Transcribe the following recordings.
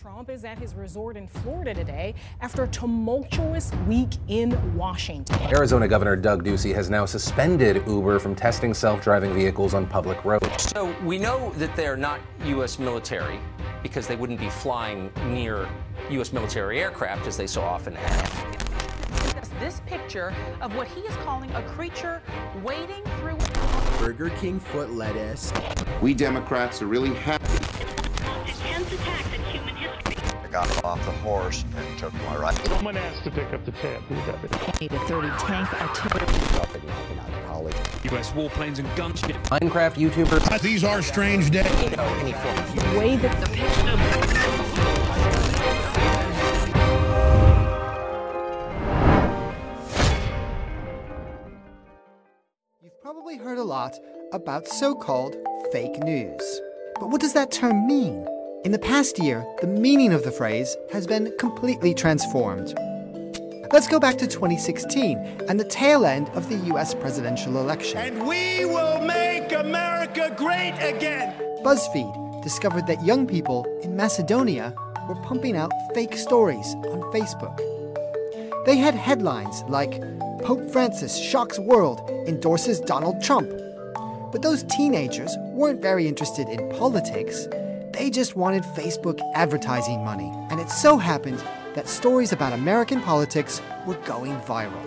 Trump is at his resort in Florida today after a tumultuous week in Washington. Arizona Governor Doug Ducey has now suspended Uber from testing self driving vehicles on public roads. So we know that they're not U.S. military because they wouldn't be flying near U.S. military aircraft as they so often have. This picture of what he is calling a creature wading through. Burger King foot lettuce. We Democrats are really happy. Got off the horse and took my right. Someone asked to pick up the tab. Who got it? 20 to 30 tank artillery. U.S. warplanes and gunships. Minecraft YouTuber. These are strange days. You know, any form of The way that the picture. You've probably heard a lot about so called fake news. But what does that term mean? In the past year, the meaning of the phrase has been completely transformed. Let's go back to 2016 and the tail end of the US presidential election. And we will make America great again. BuzzFeed discovered that young people in Macedonia were pumping out fake stories on Facebook. They had headlines like Pope Francis shocks world, endorses Donald Trump. But those teenagers weren't very interested in politics. They just wanted Facebook advertising money. And it so happened that stories about American politics were going viral.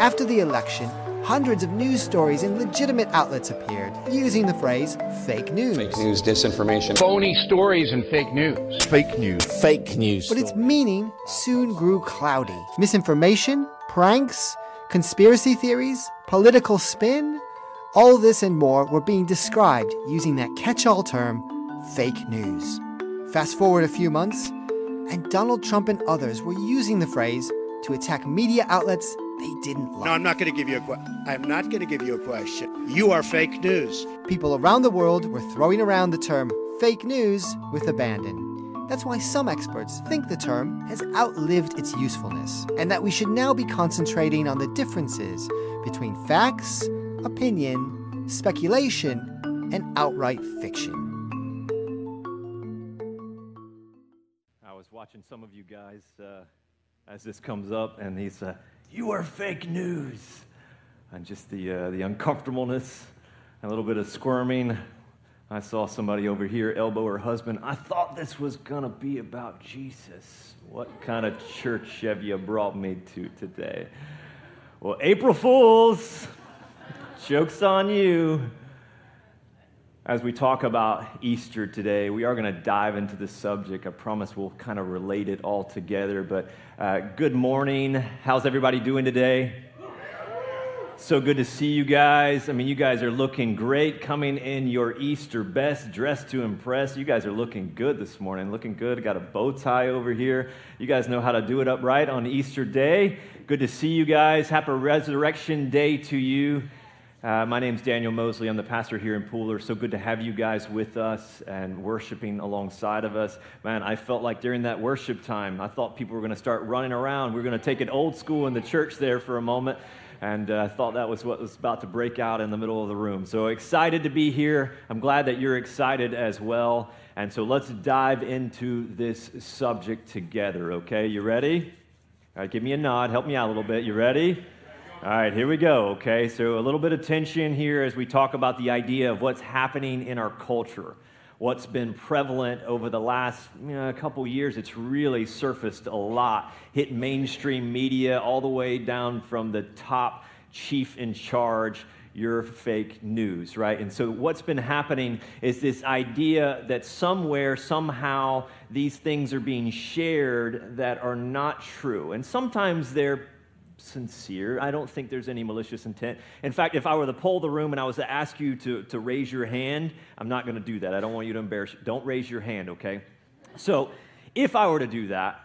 After the election, hundreds of news stories in legitimate outlets appeared using the phrase fake news. Fake news, disinformation. Phony stories and fake news. Fake news. Fake news. But its meaning soon grew cloudy. Misinformation, pranks, conspiracy theories, political spin, all this and more were being described using that catch all term, fake news. Fast forward a few months, and Donald Trump and others were using the phrase to attack media outlets they didn't like. No, I'm not going to give you a que- I'm not going to give you a question. You are fake news. People around the world were throwing around the term fake news with abandon. That's why some experts think the term has outlived its usefulness, and that we should now be concentrating on the differences between facts, opinion, speculation, and outright fiction. Watching some of you guys uh, as this comes up, and he's, uh, you are fake news. And just the, uh, the uncomfortableness, a little bit of squirming. I saw somebody over here elbow her husband. I thought this was going to be about Jesus. What kind of church have you brought me to today? Well, April Fools, joke's on you. As we talk about Easter today, we are going to dive into the subject. I promise we'll kind of relate it all together. But uh, good morning. How's everybody doing today? So good to see you guys. I mean, you guys are looking great coming in your Easter best, dressed to impress. You guys are looking good this morning, looking good. Got a bow tie over here. You guys know how to do it up right on Easter Day. Good to see you guys. Happy Resurrection Day to you. Uh, my name's Daniel Mosley. I'm the pastor here in Pooler. So good to have you guys with us and worshiping alongside of us. Man, I felt like during that worship time, I thought people were going to start running around. We are going to take it old school in the church there for a moment. And uh, I thought that was what was about to break out in the middle of the room. So excited to be here. I'm glad that you're excited as well. And so let's dive into this subject together, okay? You ready? All right, give me a nod. Help me out a little bit. You ready? All right, here we go. Okay, so a little bit of tension here as we talk about the idea of what's happening in our culture, what's been prevalent over the last you know, couple years. It's really surfaced a lot, hit mainstream media all the way down from the top chief in charge. Your fake news, right? And so, what's been happening is this idea that somewhere, somehow, these things are being shared that are not true. And sometimes they're sincere. I don't think there's any malicious intent. In fact, if I were to poll the room and I was to ask you to, to raise your hand, I'm not going to do that. I don't want you to embarrass you. Don't raise your hand, okay? So, if I were to do that,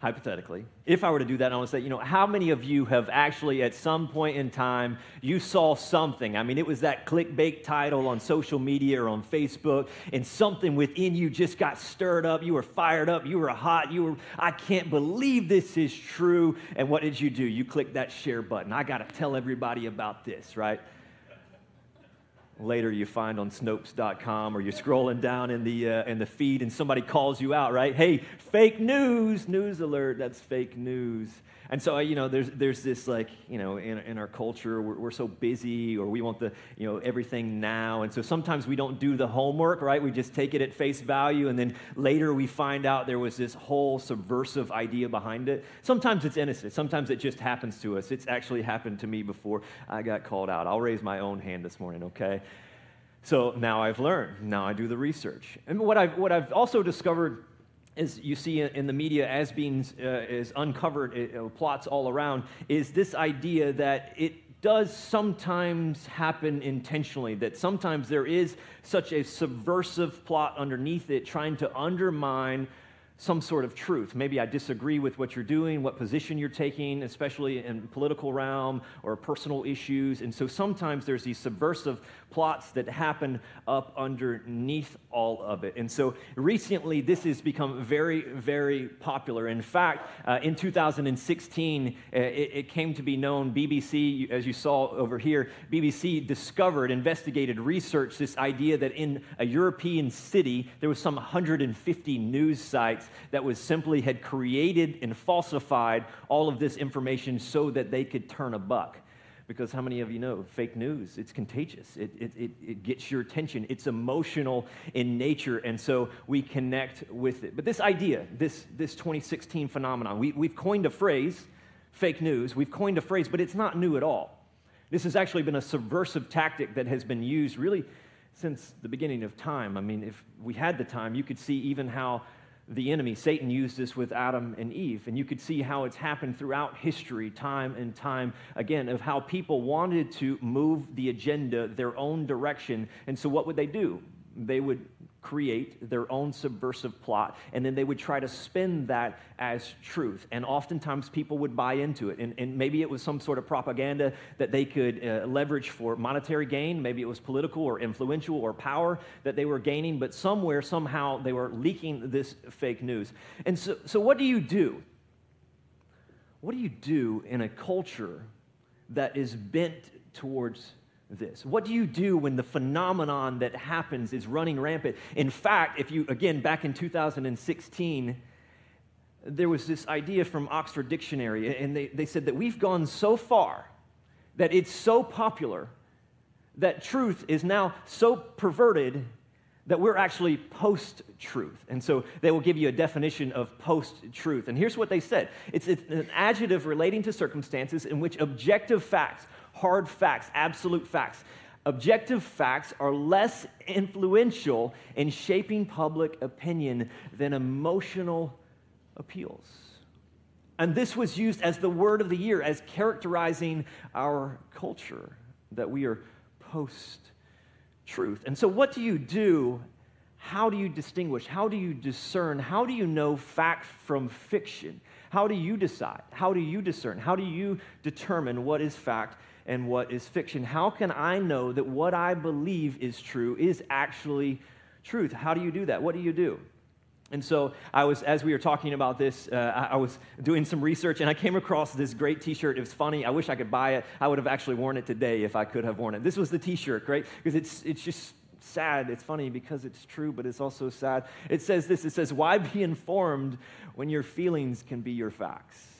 hypothetically, if I were to do that, I want to say, you know, how many of you have actually at some point in time you saw something? I mean, it was that clickbait title on social media or on Facebook, and something within you just got stirred up. You were fired up. You were hot. You were, I can't believe this is true. And what did you do? You clicked that share button. I got to tell everybody about this, right? Later you find on Snopes.com or you're scrolling down in the, uh, in the feed and somebody calls you out, right? Hey, fake news, news alert, that's fake news. And so, you know, there's, there's this like, you know, in, in our culture, we're, we're so busy or we want the, you know, everything now. And so sometimes we don't do the homework, right? We just take it at face value. And then later we find out there was this whole subversive idea behind it. Sometimes it's innocent. Sometimes it just happens to us. It's actually happened to me before I got called out. I'll raise my own hand this morning, okay? So now I've learned. Now I do the research. And what I've, what I've also discovered as you see in the media as being uh, is uncovered uh, plots all around is this idea that it does sometimes happen intentionally that sometimes there is such a subversive plot underneath it trying to undermine some sort of truth. Maybe I disagree with what you're doing, what position you're taking, especially in political realm or personal issues. And so sometimes there's these subversive plots that happen up underneath all of it. And so recently, this has become very, very popular. In fact, uh, in 2016, uh, it, it, came to be known, BBC, as you saw over here, BBC discovered, investigated, researched this idea that in a European city, there was some 150 news sites that was simply had created and falsified all of this information so that they could turn a buck because how many of you know fake news it's contagious. It, it, it, it, gets your attention. It's emotional in nature and so we connect with it. But this idea this, this 2016 phenomenon we, we've coined a phrase fake news. We've coined a phrase but it's not new at all. This has actually been a subversive tactic that has been used really since the beginning of time. I mean if we had the time you could see even how the enemy, Satan, used this with Adam and Eve. And you could see how it's happened throughout history, time and time again, of how people wanted to move the agenda their own direction. And so, what would they do? They would create their own subversive plot, and then they would try to spin that as truth. And oftentimes people would buy into it. And, and maybe it was some sort of propaganda that they could uh, leverage for monetary gain. Maybe it was political or influential or power that they were gaining, but somewhere, somehow, they were leaking this fake news. And so, so what do you do? What do you do in a culture that is bent towards this? What do you do when the phenomenon that happens is running rampant? In fact, if you, again, back in 2016, there was this idea from Oxford Dictionary, and they, they said that we've gone so far that it's so popular that truth is now so perverted that we're actually post truth. And so they will give you a definition of post truth. And here's what they said it's, it's an adjective relating to circumstances in which objective facts hard facts, absolute facts. Objective facts are less influential in shaping public opinion than emotional appeals. And this was used as the word of the year, as characterizing our culture, that we are post truth. And so, what do you do? How do you distinguish? How do you discern? How do you know fact from fiction? How do you decide? How do you discern? How do you determine what is fact and what is fiction? How can I know that what I believe is true is actually truth? How do you do that? What do you do? And so I was, as we were talking about this, uh, I was doing some research and I came across this great T-shirt. It was funny. I wish I could buy it. I would have actually worn it today if I could have worn it. This was the T-shirt, right? Because it's it's just sad. It's funny because it's true, but it's also sad. It says this. It says, "Why be informed when your feelings can be your facts?"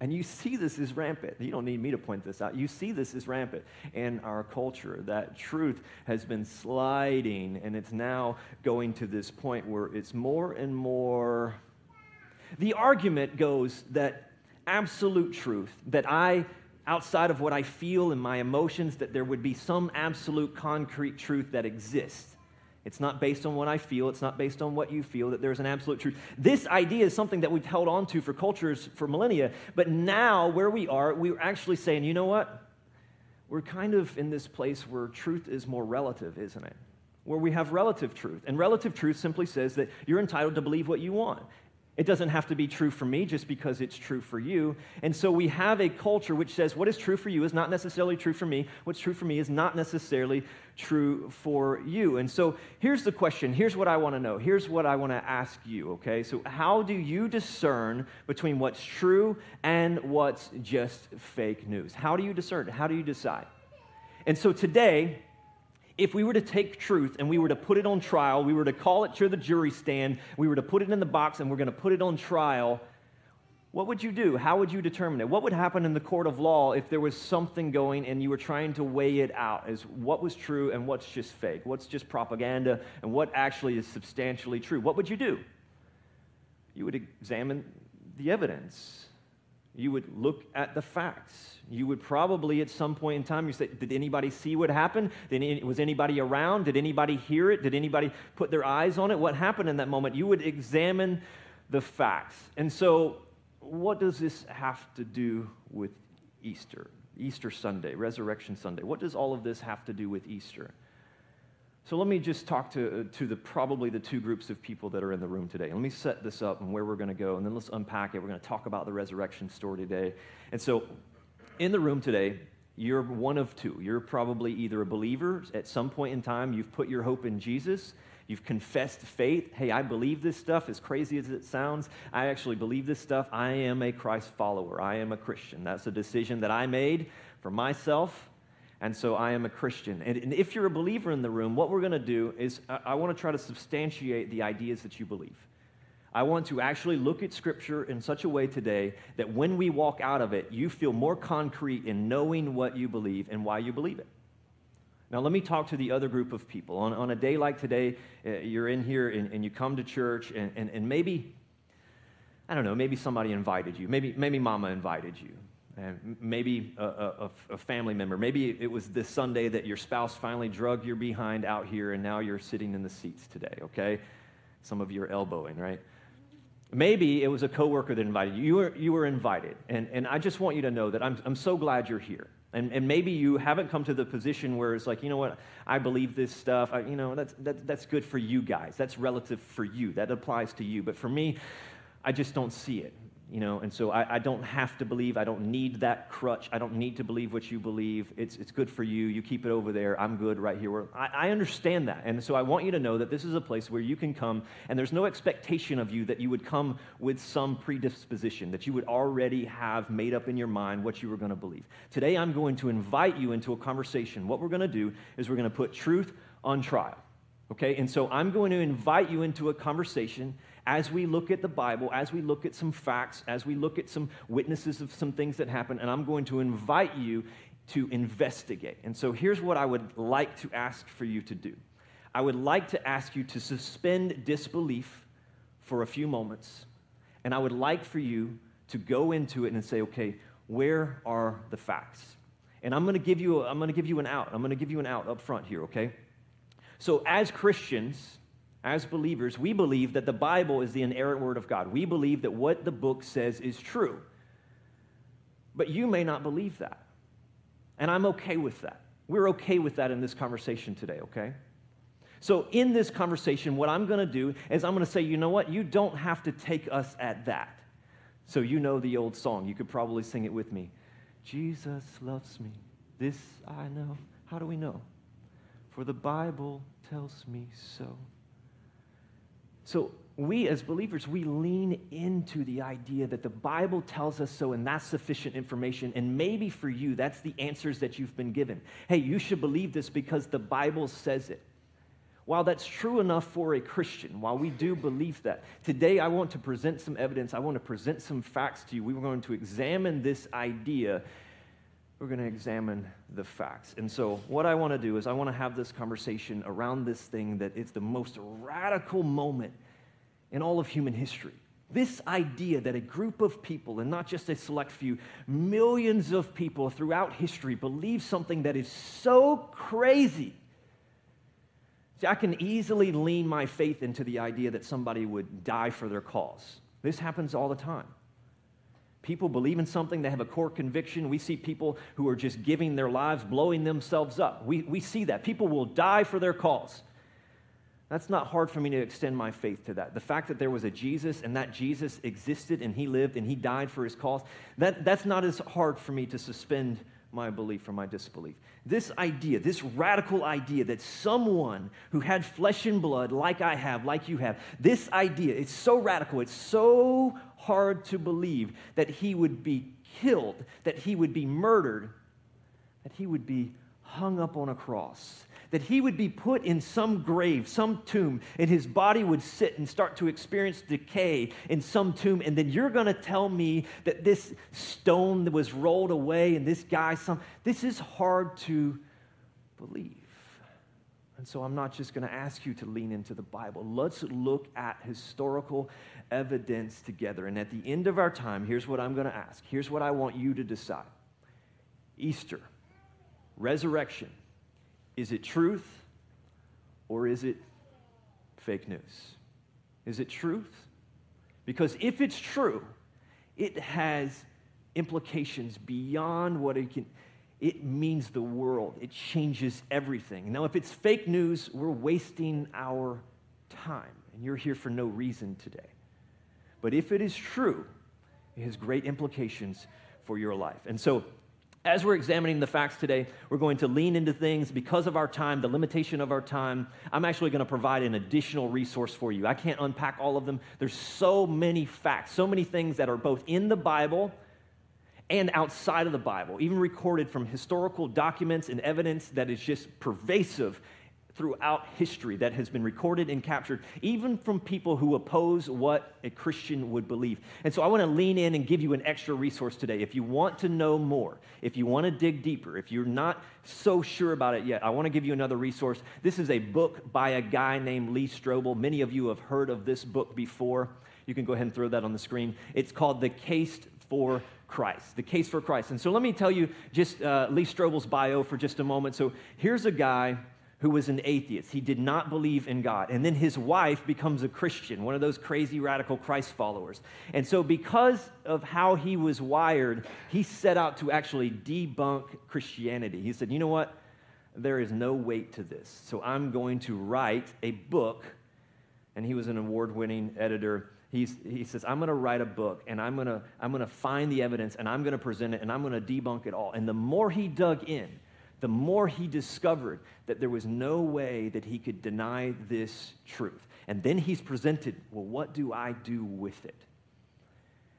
And you see this is rampant. You don't need me to point this out. You see this is rampant in our culture. That truth has been sliding, and it's now going to this point where it's more and more. The argument goes that absolute truth, that I, outside of what I feel and my emotions, that there would be some absolute concrete truth that exists. It's not based on what I feel. It's not based on what you feel, that there's an absolute truth. This idea is something that we've held on to for cultures for millennia. But now, where we are, we're actually saying, you know what? We're kind of in this place where truth is more relative, isn't it? Where we have relative truth. And relative truth simply says that you're entitled to believe what you want. It doesn't have to be true for me just because it's true for you. And so we have a culture which says what is true for you is not necessarily true for me. What's true for me is not necessarily true for you. And so here's the question. Here's what I want to know. Here's what I want to ask you, okay? So, how do you discern between what's true and what's just fake news? How do you discern? How do you decide? And so today, if we were to take truth and we were to put it on trial, we were to call it to the jury stand, we were to put it in the box and we're going to put it on trial, what would you do? How would you determine it? What would happen in the court of law if there was something going and you were trying to weigh it out as what was true and what's just fake, what's just propaganda, and what actually is substantially true? What would you do? You would examine the evidence. You would look at the facts. You would probably, at some point in time, you say, Did anybody see what happened? Did was anybody around? Did anybody hear it? Did anybody put their eyes on it? What happened in that moment? You would examine the facts. And so, what does this have to do with Easter? Easter Sunday, Resurrection Sunday. What does all of this have to do with Easter? So let me just talk to, uh, to the, probably the two groups of people that are in the room today. Let me set this up and where we're going to go, and then let's unpack it. We're going to talk about the resurrection story today. And so, in the room today, you're one of two. You're probably either a believer at some point in time, you've put your hope in Jesus, you've confessed faith. Hey, I believe this stuff, as crazy as it sounds. I actually believe this stuff. I am a Christ follower, I am a Christian. That's a decision that I made for myself and so I am a Christian. And, and if you're a believer in the room, what we're going to do is I, I want to try to substantiate the ideas that you believe. I want to actually look at Scripture in such a way today that when we walk out of it, you feel more concrete in knowing what you believe and why you believe it. Now, let me talk to the other group of people. On, on a day like today, uh, you're in here and, and, you come to church, and, and, and maybe, I don't know, maybe somebody invited you. Maybe, maybe mama invited you Eh, and maybe a, a, a, family member. Maybe it was this Sunday that your spouse finally drug your behind out here and now you're sitting in the seats today, okay? Some of you are elbowing, right? Maybe it was a coworker that invited you. You were, you were invited. And, and I just want you to know that I'm, I'm so glad you're here. And, and maybe you haven't come to the position where it's like, you know what, I believe this stuff. I, you know, that's, that, that's good for you guys. That's relative for you. That applies to you. But for me, I just don't see it you know, and so I, I, don't have to believe. I don't need that crutch. I don't need to believe what you believe. It's, it's good for you. You keep it over there. I'm good right here. I, I understand that. And so I want you to know that this is a place where you can come, and there's no expectation of you that you would come with some predisposition, that you would already have made up in your mind what you were going to believe. Today, I'm going to invite you into a conversation. What we're going to do is we're going to put truth on trial. Okay? And so I'm going to invite you into a conversation as we look at the Bible, as we look at some facts, as we look at some witnesses of some things that happen, and I'm going to invite you to investigate. And so here's what I would like to ask for you to do I would like to ask you to suspend disbelief for a few moments, and I would like for you to go into it and say, okay, where are the facts? And I'm going to give you, I'm going to give you an out. I'm going to give you an out up front here, okay? So as Christians, as believers, we believe that the Bible is the inerrant word of God. We believe that what the book says is true. But you may not believe that. And I'm okay with that. We're okay with that in this conversation today, okay? So, in this conversation, what I'm going to do is I'm going to say, you know what? You don't have to take us at that. So, you know the old song. You could probably sing it with me Jesus loves me. This I know. How do we know? For the Bible tells me so. So, we as believers, we lean into the idea that the Bible tells us so, and that's sufficient information. And maybe for you, that's the answers that you've been given. Hey, you should believe this because the Bible says it. While that's true enough for a Christian, while we do believe that, today I want to present some evidence. I want to present some facts to you. We are going to examine this idea. We're going to examine the facts. And so, what I want to do is, I want to have this conversation around this thing that it's the most radical moment in all of human history. This idea that a group of people, and not just a select few, millions of people throughout history believe something that is so crazy. See, I can easily lean my faith into the idea that somebody would die for their cause. This happens all the time. People believe in something, they have a core conviction. We see people who are just giving their lives, blowing themselves up. We, we see that. People will die for their cause. That's not hard for me to extend my faith to that. The fact that there was a Jesus and that Jesus existed and he lived and he died for his cause, that, that's not as hard for me to suspend my belief or my disbelief. This idea, this radical idea that someone who had flesh and blood like I have, like you have, this idea, it's so radical, it's so hard to believe that he would be killed, that he would be murdered, that he would be hung up on a cross that he would be put in some grave, some tomb, and his body would sit and start to experience decay in some tomb. And then you're going to tell me that this stone that was rolled away and this guy, some, this is hard to believe. And so I'm not just going to ask you to lean into the Bible. Let's look at historical evidence together. And at the end of our time, here's what I'm going to ask. Here's what I want you to decide Easter, resurrection, is it truth or is it fake news? Is it truth? Because if it's true, it has implications beyond what it can. It means the world. It changes everything. Now, if it's fake news, we're wasting our time, and you're here for no reason today. But if it is true, it has great implications for your life. And so, as we're examining the facts today, we're going to lean into things because of our time, the limitation of our time. I'm actually going to provide an additional resource for you. I can't unpack all of them. There's so many facts, so many things that are both in the Bible and outside of the Bible, even recorded from historical documents and evidence that is just pervasive throughout history that has been recorded and captured, even from people who oppose what a Christian would believe. And so I want to lean in and give you an extra resource today. If you want to know more, if you want to dig deeper, if you're not so sure about it yet, I want to give you another resource. This is a book by a guy named Lee Strobel. Many of you have heard of this book before. You can go ahead and throw that on the screen. It's called The Case for Christ, the case for Christ. And so let me tell you just uh, Lee Strobel's bio for just a moment. So here's a guy who was an atheist. He did not believe in God. And then his wife becomes a Christian, one of those crazy radical Christ followers. And so, because of how he was wired, he set out to actually debunk Christianity. He said, You know what? There is no weight to this. So, I'm going to write a book. And he was an award winning editor. He's, he says, I'm going to write a book and I'm going I'm going to find the evidence and I'm going to present it and I'm going to debunk it all. And the more he dug in, the more he discovered that there was no way that he could deny this truth. And then he's presented, well, what do I do with it?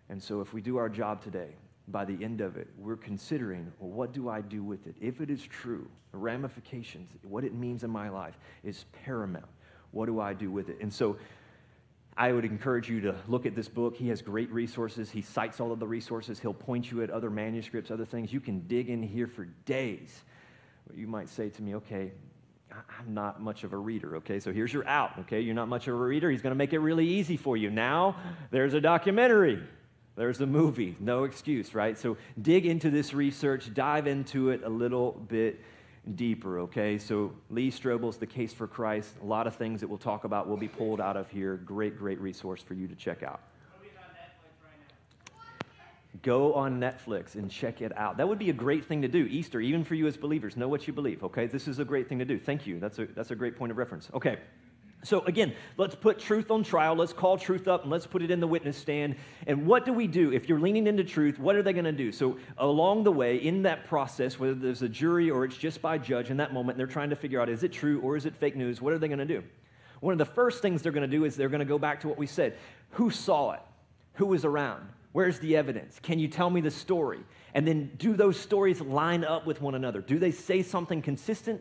And so if we do our job today, by the end of it, we're considering, well, what do I do with it? If it is true, the ramifications, what it means in my life is paramount. What do I do with it? And so I would encourage you to look at this book. He has great resources. He cites all of the resources. He'll point you at other manuscripts, other things. You can dig in here for days you might say to me, okay, I'm not much of a reader, okay? So here's your out, okay? You're not much of a reader. He's going to make it really easy for you. Now, there's a documentary, there's a movie, no excuse, right? So dig into this research, dive into it a little bit deeper, okay? So Lee Strobel's The Case for Christ. A lot of things that we'll talk about will be pulled out of here. Great, great resource for you to check out go on Netflix and check it out. That would be a great thing to do. Easter, even for you as believers, know what you believe, okay? This is a great thing to do. Thank you. That's a, that's a great point of reference. Okay. So, again, let's put truth on trial. Let's call truth up and let's put it in the witness stand. And what do we do? If you're leaning into truth, what are they going to do? So, along the way, in that process, whether there's a jury or it's just by judge in that moment, they're trying to figure out is it true or is it fake news? What are they going to do? One of the first things they're going to do is they're going to go back to what we said who saw it? Who was around? Where's the evidence? Can you tell me the story? And then do those stories line up with one another? Do they say something consistent?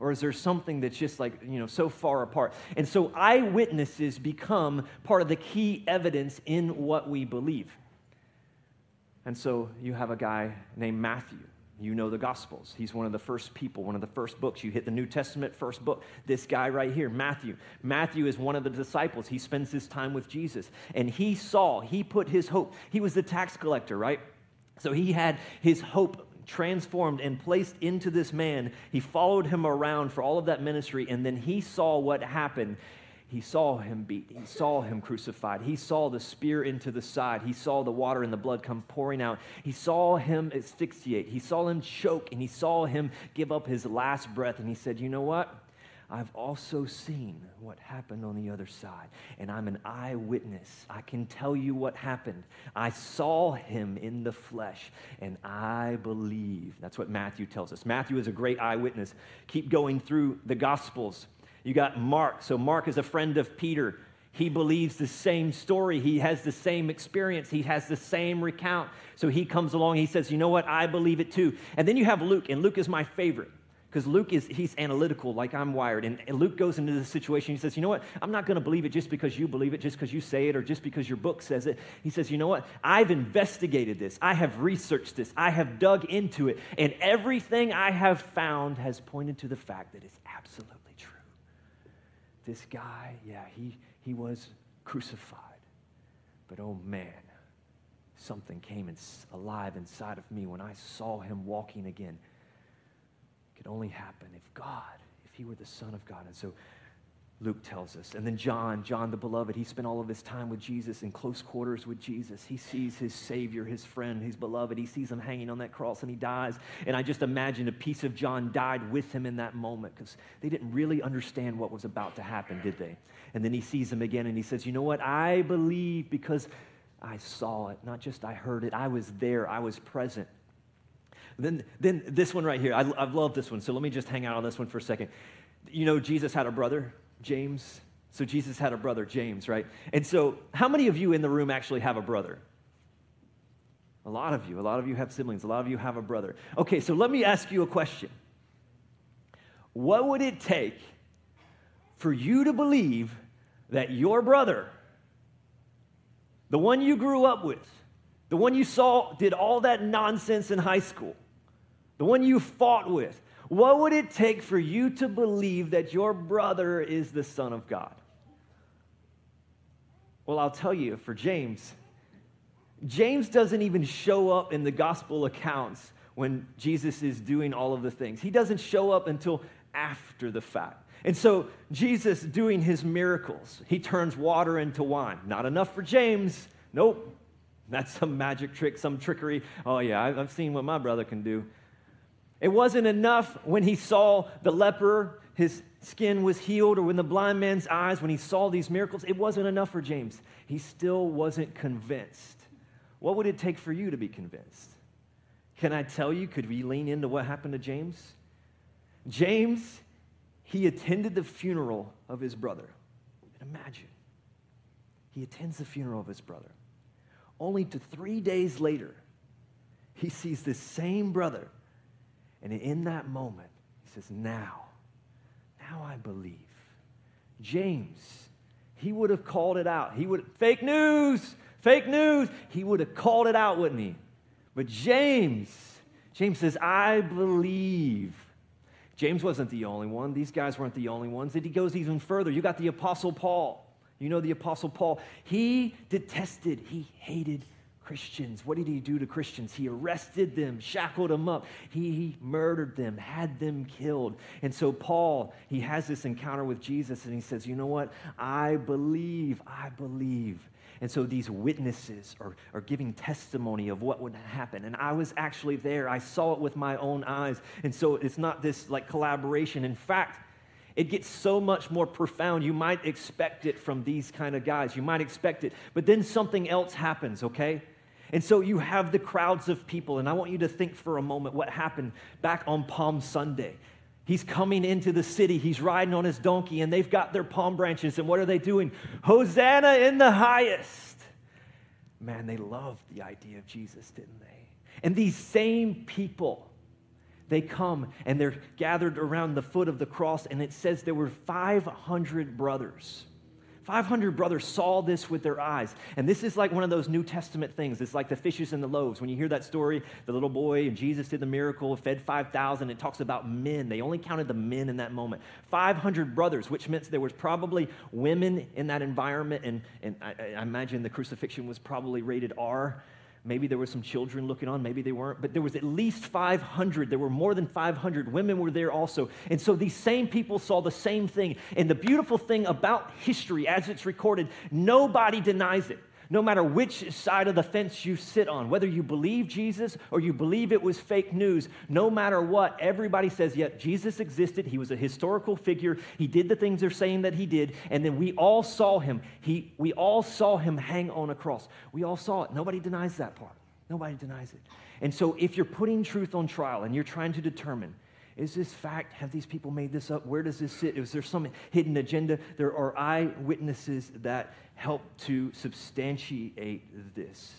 Or is there something that's just like, you know, so far apart? And so eyewitnesses become part of the key evidence in what we believe. And so you have a guy named Matthew you know the Gospels. He's one of the first people, one of the first books. You hit the New Testament, first book. This guy right here, Matthew. Matthew is one of the disciples. He spends his time with Jesus. And he saw, he put his hope. He was the tax collector, right? So he had his hope transformed and placed into this man. He followed him around for all of that ministry. And then he saw what happened he saw him beat. He saw him crucified. He saw the spear into the side. He saw the water and the blood come pouring out. He saw him asphyxiate. He saw him choke and he saw him give up his last breath. And he said, You know what? I've also seen what happened on the other side, and I'm an eyewitness. I can tell you what happened. I saw him in the flesh, and I believe. That's what Matthew tells us. Matthew is a great eyewitness. Keep going through the Gospels. You got Mark. So, Mark is a friend of Peter. He believes the same story. He has the same experience. He has the same recount. So, he comes along. He says, You know what? I believe it too. And then you have Luke, and Luke is my favorite Because Luke is, he's analytical like I'm wired. And Luke goes into this situation. He says, You know what? I'm not going to believe it just because you believe it, just because you say it, or just because your book says it. He says, You know what? I've investigated this. I have researched this. I have dug into it. And everything I have found has pointed to the fact that it's absolutely true. This guy, yeah, he, he was crucified. But oh man, something came alive inside of me when I saw him walking again It could only happen if God, if he were the Son of God. And so Luke tells us. And then John, John the beloved, he spent all of his time with Jesus in close quarters with Jesus. He sees his Savior, his friend, his beloved. He sees him hanging on that cross and he dies. And I just imagine a piece of John died with him in that moment because they didn't really understand what was about to happen, did they? And then he sees him again and he says, You know what? I believe because I saw it, not just I heard it. I was there, I was present. Then, then this one right here, I, I love this one. So let me just hang out on this one for a second. You know, Jesus had a brother, James. So Jesus had a brother, James, right? And so, how many of you in the room actually have a brother? A lot of you. A lot of you have siblings. A lot of you have a brother. Okay, so let me ask you a question. What would it take for you to believe that your brother, the one you grew up with, the one you saw did all that nonsense in high school, the one you fought with, what would it take for you to believe that your brother is the Son of God? Well, I'll tell you, for James, James doesn't even show up in the gospel accounts when Jesus is doing all of the things. He doesn't show up until after the fact. And so, Jesus doing his miracles, he turns water into wine. Not enough for James. Nope. That's some magic trick, some trickery. Oh, yeah, I've seen what my brother can do. It wasn't enough when he saw the leper, his skin was healed, or when the blind man's eyes, when he saw these miracles, it wasn't enough for James. He still wasn't convinced. What would it take for you to be convinced? Can I tell you, could we lean into what happened to James? James, he attended the funeral of his brother. Imagine. He attends the funeral of his brother. Only to three days later, he sees this same brother and in that moment, he says, Now, now I believe. James, he would have called it out. He would, fake news, fake news. He would have called it out, wouldn't he? But James, James says, I believe. James wasn't the only one. These guys weren't the only ones. And he goes even further. You got the Apostle Paul. You know the Apostle Paul. He detested, he hated Christians. What did he do to Christians? He arrested them, shackled them up. He, murdered them, had them killed. And so, Paul, he has this encounter with Jesus and he says, You know what? I believe, I believe. And so these witnesses are, are giving testimony of what would happen. And I was actually there. I saw it with my own eyes. And so it's not this like collaboration. In fact, it gets so much more profound. You might expect it from these kind of guys. You might expect it. But then something else happens, okay? And so you have the crowds of people, and I want you to think for a moment what happened back on Palm Sunday. He's coming into the city, he's riding on his donkey, and they've got their palm branches, and what are they doing? Hosanna in the highest. Man, they loved the idea of Jesus, didn't they? And these same people, they come and they're gathered around the foot of the cross, and it says there were 500 brothers 500 brothers saw this with their eyes. And this is like one of those New Testament things. It's like the fishes and the loaves. When you hear that story, the little boy and Jesus did the miracle, fed 5,000, it talks about men. They only counted the men in that moment. 500 brothers, which meant there was probably women in that environment. And, and I, I imagine the crucifixion was probably rated R. Maybe there were some children looking on, maybe they weren't, but there was at least 500. There were more than 500. Women were there also. And so these same people saw the same thing. And the beautiful thing about history as it's recorded, nobody denies it no matter which side of the fence you sit on, whether you believe Jesus or you believe it was fake news, no matter what, everybody says, yet yeah, Jesus existed. He was a historical figure. He did the things they're saying that he did. And then we all saw him. He, we all saw him hang on a cross. We all saw it. Nobody denies that part. Nobody denies it. And so if you're putting truth on trial and you're trying to determine, is this fact? Have these people made this up? Where does this sit? Is there some hidden agenda? There are eyewitnesses that help to substantiate this.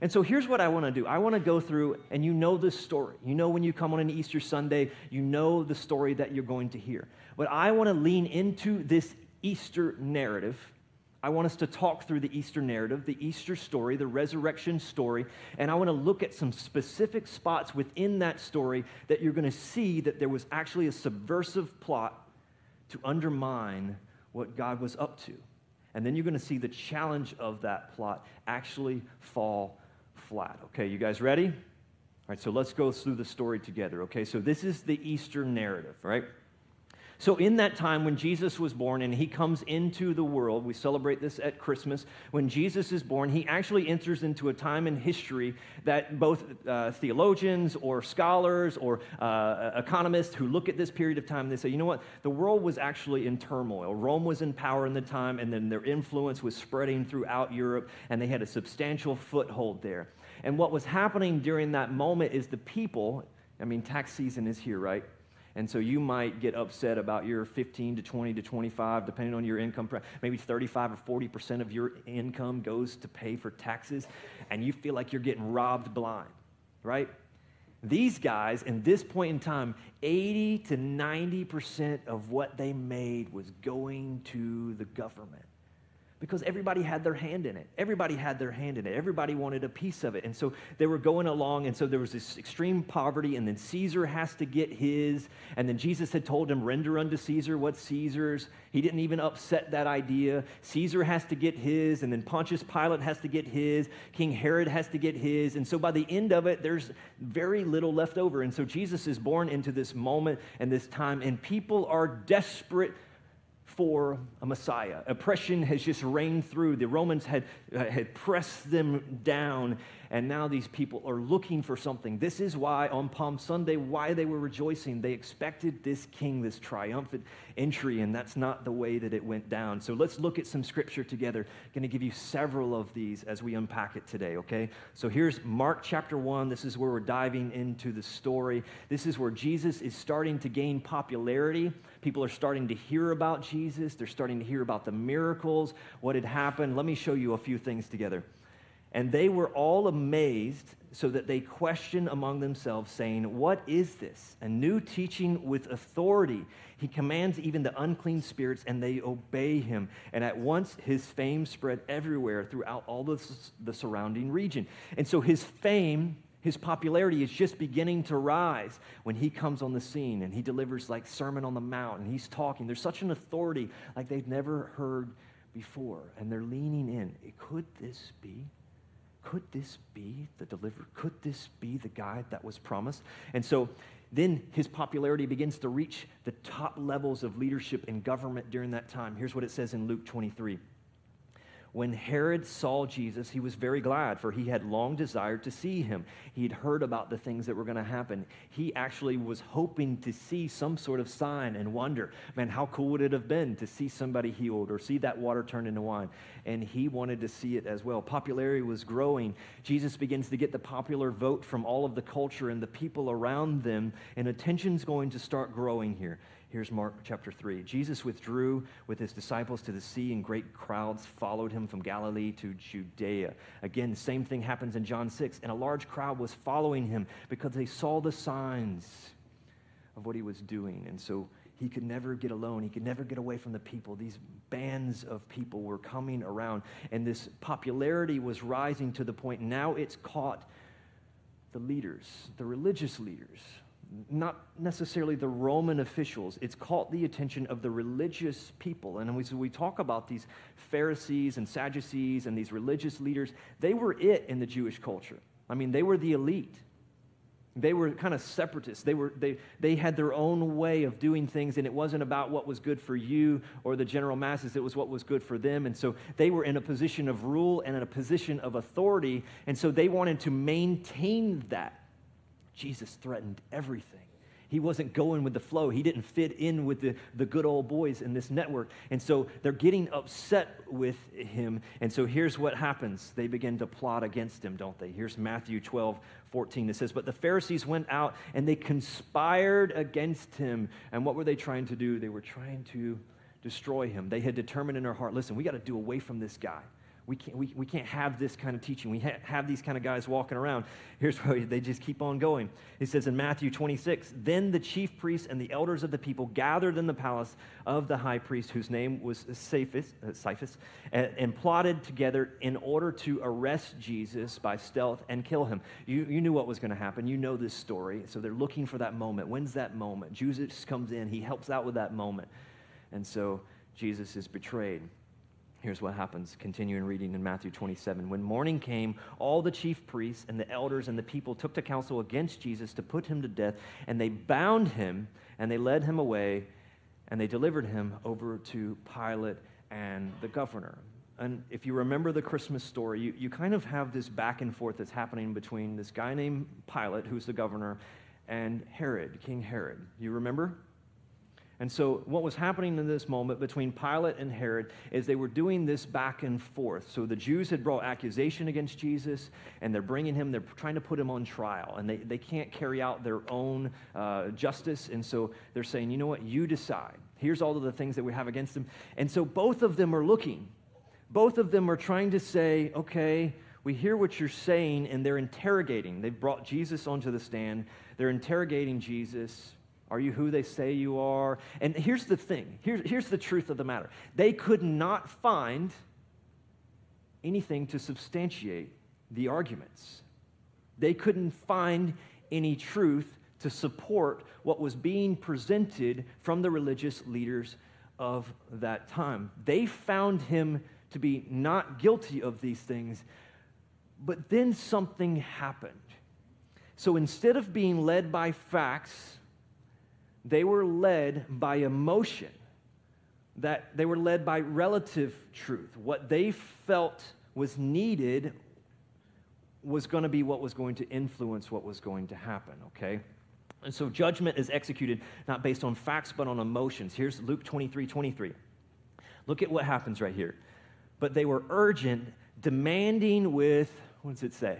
And so here's what I want to do. I want to go through, and you know this story. You know when you come on an Easter Sunday, you know the story that you're going to hear. But I want to lean into this Easter narrative. I want us to talk through the Easter narrative, the Easter story, the resurrection story, and I want to look at some specific spots within that story that you're going to see that there was actually a subversive plot to undermine what God was up to. And then you're going to see the challenge of that plot actually fall flat. Okay, you guys ready? All right, so let's go through the story together. Okay, so this is the Easter narrative, right? So, in that time when Jesus was born and he comes into the world, we celebrate this at Christmas. When Jesus is born, he actually enters into a time in history that both uh, theologians or scholars or uh, economists who look at this period of time, they say, you know what? The world was actually in turmoil. Rome was in power in the time, and then their influence was spreading throughout Europe, and they had a substantial foothold there. And what was happening during that moment is the people, I mean, tax season is here, right? And so you might get upset about your 15 to 20 to 25, depending on your income. Maybe 35 or 40% of your income goes to pay for taxes, and you feel like you're getting robbed blind, right? These guys, in this point in time, 80 to 90% of what they made was going to the government because everybody had their hand in it. Everybody had their hand in it. Everybody wanted a piece of it. And so they were going along, and so there was this extreme poverty, and then Caesar has to get his. And then Jesus had told him, Render unto Caesar what's Caesar's. He didn't even upset that idea. Caesar has to get his, and then Pontius Pilate has to get his. King Herod has to get his. And so by the end of it, there's very little left over. And so Jesus is born into this moment and this time, and people are desperate for a Messiah. Oppression has just reigned through. The Romans had, uh, had pressed them down, and now these people are looking for something. This is why on Palm Sunday, why they were rejoicing. They expected this king, this triumphant entry, and that's not the way that it went down. So let's look at some scripture together. I'm going to give you several of these as we unpack it today, okay? So here's Mark chapter 1. This is where we're diving into the story. This is where Jesus is starting to gain popularity. People are starting to hear about Jesus. They're starting to hear about the miracles, what had happened. Let me show you a few things together. And they were all amazed, so that they questioned among themselves, saying, What is this? A new teaching with authority. He commands even the unclean spirits, and they obey him. And at once his fame spread everywhere throughout all the, the surrounding region. And so his fame his popularity is just beginning to rise when he comes on the scene and he delivers like sermon on the mount and he's talking there's such an authority like they've never heard before and they're leaning in could this be could this be the deliverer? Could this be the guide that was promised? And so then his popularity begins to reach the top levels of leadership in government during that time. Here's what it says in Luke 23. When Herod saw Jesus, he was very glad, for he had long desired to see him. He'd heard about the things that were going to happen. He actually was hoping to see some sort of sign and wonder. Man, how cool would it have been to see somebody healed or see that water turned into wine? And he wanted to see it as well. Popularity was growing. Jesus begins to get the popular vote from all of the culture and the people around them, and attention's going to start growing here. Here's Mark chapter 3. Jesus withdrew with his disciples to the sea, and great crowds followed him from Galilee to Judea. Again, same thing happens in John 6. And a large crowd was following him because they saw the signs of what he was doing. And so he could never get alone. He could never get away from the people. These bands of people were coming around, and this popularity was rising to the point now it's caught the leaders, the religious leaders not necessarily the Roman officials. It's caught the attention of the religious people. And we, we talk about these Pharisees and Sadducees and these religious leaders. They were it in the Jewish culture. I mean, they were the elite. They were kind of separatists. They, were, they, they had their own way of doing things, and it wasn't about what was good for you or the general masses. It was what was good for them. And so they were in a position of rule and in a position of authority. And so they wanted to maintain that. Jesus threatened everything. He wasn't going with the flow. He didn't fit in with the, the good old boys in this network. And so they're getting upset with him. And so here's what happens they begin to plot against him, don't they? Here's Matthew 12, 14. It says, But the Pharisees went out and they conspired against him. And what were they trying to do? They were trying to destroy him. They had determined in their heart listen, we got to do away from this guy. We can't, we, we can't have this kind of teaching. We ha- have these kind of guys walking around. Here's where they just keep on going. He says in Matthew 26 Then the chief priests and the elders of the people gathered in the palace of the high priest, whose name was Caiaphas, uh, and, and, plotted together in order to arrest Jesus by stealth and kill him. You, you knew what was going to happen. You know this story. So they're looking for that moment. When's that moment? Jesus comes in, he helps out with that moment. And so Jesus is betrayed. Here's what happens, continuing reading in Matthew 27. When morning came, all the chief priests and the elders and the people took to counsel against Jesus to put him to death, and they bound him and they led him away and they delivered him over to Pilate and the governor. And if you remember the Christmas story, you, you kind of have this back and forth that's happening between this guy named Pilate, who's the governor, and Herod, King Herod. You remember? And so, what was happening in this moment between Pilate and Herod is they were doing this back and forth. So, the Jews had brought accusation against Jesus, and they're bringing him, they're trying to put him on trial, and they, they can't carry out their own uh, justice. And so, they're saying, you know what, you decide. Here's all of the things that we have against him. And so, both of them are looking. Both of them are trying to say, okay, we hear what you're saying, and they're interrogating. They've brought Jesus onto the stand. They're interrogating Jesus are you who they say you are? And here's the thing here's, here's the truth of the matter they could not find anything to substantiate the arguments, they couldn't find any truth to support what was being presented from the religious leaders of that time. They found him to be not guilty of these things, but then something happened. So instead of being led by facts, they were led by emotion, that they were led by relative truth. What they felt was needed was going to be what was going to influence what was going to happen, okay? And so judgment is executed not based on facts, but on emotions. Here's Luke 23 23. Look at what happens right here. But they were urgent, demanding with, what does it say?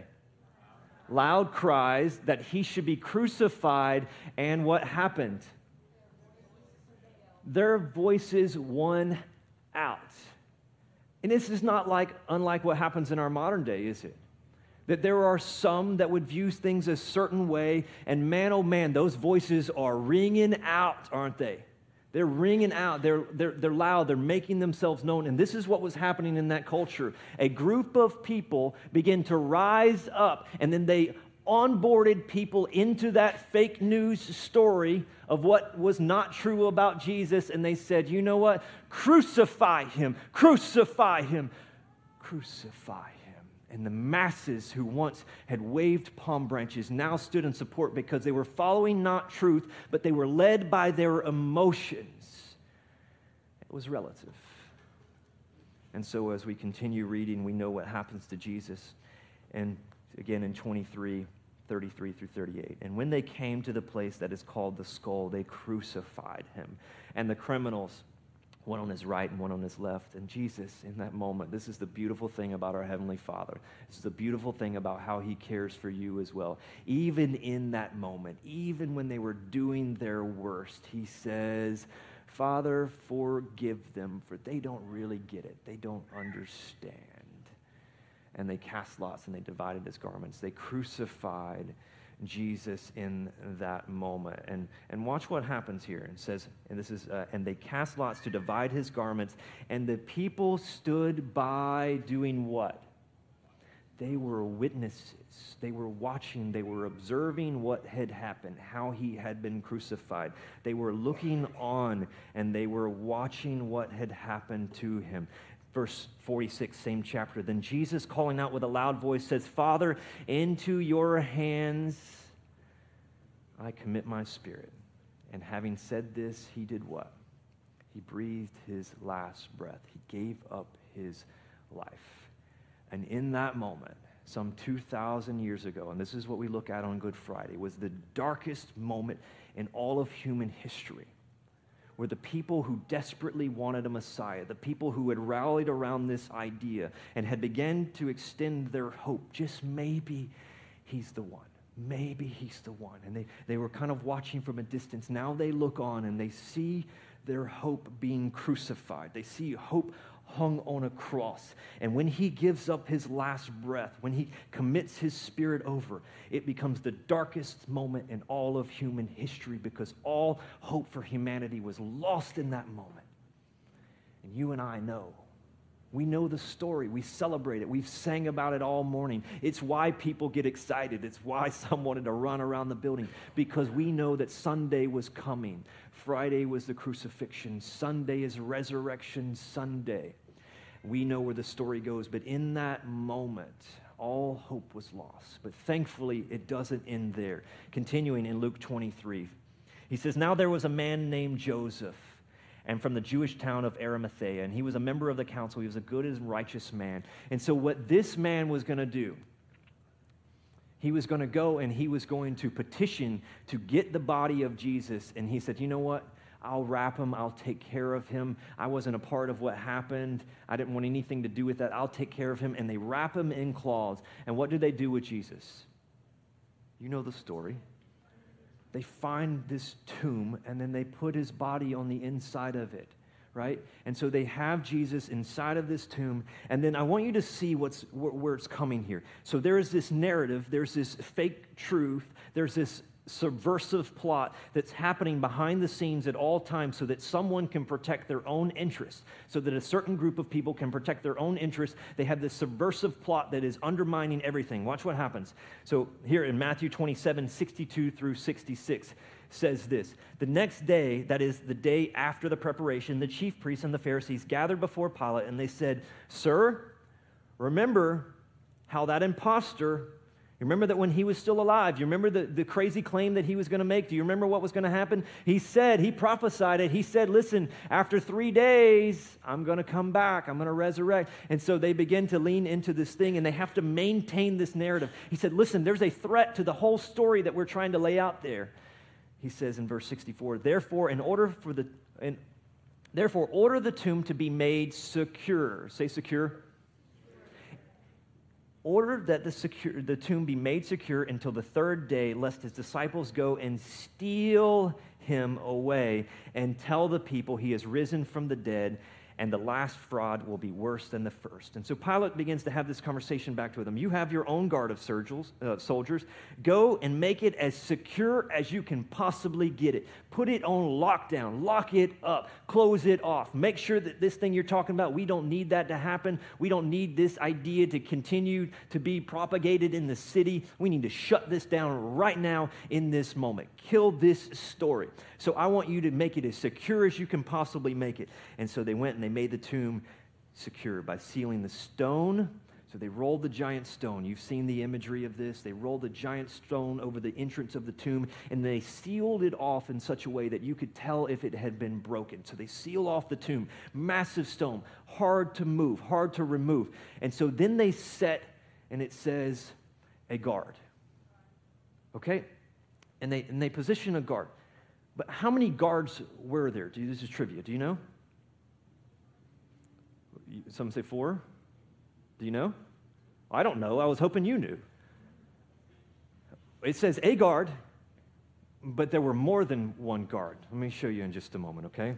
Loud cries that he should be crucified. And what happened? Their voices won out. And this is not like unlike what happens in our modern day, is it? That there are some that would view things a certain way, and man, oh man, those voices are ringing out, aren't they? They're ringing out, they're, they're, they're loud, they're making themselves known. And this is what was happening in that culture. A group of people began to rise up, and then they onboarded people into that fake news story of what was not true about Jesus. And they said, you know what? Crucify him, crucify him, crucify him. And the masses who once had waved palm branches now stood in support because they were following not truth, but they were led by their emotions. It was relative. And so as we continue reading, we know what happens to Jesus. And again in 23, 33 through 38. And when they came to the place that is called the skull, they crucified him. And the criminals one on his right and one on his left. And Jesus, in that moment, this is the beautiful thing about our Heavenly Father. This is the beautiful thing about how He cares for you as well. Even in that moment, even when they were doing their worst, He says, Father, forgive them, for they don't really get it. They don't understand. And they cast lots and they divided his garments. They crucified Jesus in that moment. And, and watch what happens here. It says, and this is, uh, and they cast lots to divide his garments, and the people stood by doing what? They were witnesses. They were watching. They were observing what had happened, how he had been crucified. They were looking on and they were watching what had happened to him verse 46, same chapter. Then Jesus, calling out with a loud voice, says, Father, into your hands I commit my spirit. And having said this, he did what? He breathed his last breath. He gave up his life. And in that moment, some 2,000 years ago, and this is what we look at on Good Friday, was the darkest moment in all of human history were the people who desperately wanted a Messiah, the people who had rallied around this idea and had begun to extend their hope. Just maybe he's the one. Maybe he's the one. And they, they were kind of watching from a distance. Now they look on and they see their hope being crucified. They see hope hung on a cross. And when he gives up his last breath, when he commits his spirit over, it becomes the darkest moment in all of human history because all hope for humanity was lost in that moment. And you and I know we know the story. We celebrate it. We've sang about it all morning. It's why people get excited. It's why some wanted to run around the building because we know that Sunday was coming. Friday was the crucifixion. Sunday is Resurrection Sunday. We know where the story goes, but in that moment, all hope was lost. But thankfully, it doesn't end there. Continuing in Luke 23, he says, Now there was a man named Joseph and from the Jewish town of Arimathea. And he was a member of the council. He was a good and righteous man. And so, what this man was going to do, he was going to go and he was going to petition to get the body of Jesus. And he said, You know what? I'll wrap him. I'll take care of him. I wasn't a part of what happened. I didn't want anything to do with that. I'll take care of him. And they wrap him in cloths. And what do they do with Jesus? You know the story they find this tomb and then they put his body on the inside of it right and so they have jesus inside of this tomb and then i want you to see what's where it's coming here so there is this narrative there's this fake truth there's this subversive plot that's happening behind the scenes at all times so that someone can protect their own interests, so that a certain group of people can protect their own interests. They have this subversive plot that is undermining everything. Watch what happens. So, here in Matthew 27 62 through 66 says this The next day, that is the day after the preparation, the chief priests and the Pharisees gathered before Pilate and they said, Sir, remember how that impostor you remember that when he was still alive, you remember the, the crazy claim that he was going to make? Do you remember what was going to happen? He said, he prophesied it. He said, Listen, after three days, I'm going to come back. I'm going to resurrect. And so they begin to lean into this thing and they have to maintain this narrative. He said, Listen, there's a threat to the whole story that we're trying to lay out there. He says in verse 64, Therefore, in order for the, in, therefore, order the tomb to be made secure. Say secure ordered that the, secure, the tomb be made secure until the third day, lest his disciples go and steal him away and tell the people he has risen from the dead and the last fraud will be worse than the first. And so Pilate begins to have this conversation back with them. You have your own guard of uh, soldiers. Go and make it as secure as you can possibly get it. Put it on lockdown, lock it up, close it off. Make sure that this thing you're talking about, we don't need that to happen. We don't need this idea to continue to be propagated in the city. We need to shut this down right now in this moment. Kill this story. So I want you to make it as secure as you can possibly make it. And so they went and they made the tomb secure by sealing the stone. So they rolled the giant stone. You've seen the imagery of this. They rolled the giant stone over the entrance of the tomb and they sealed it off in such a way that you could tell if it had been broken. So they seal off the tomb. Massive stone, hard to move, hard to remove. And so then they set, and it says, a guard. Okay? And they, and they position a guard. But how many guards were there? Do you, this is trivia. Do you know? Some say four. Do you know? I don't know. I was hoping you knew. It says a guard, but there were more than one guard. Let me show you in just a moment, okay?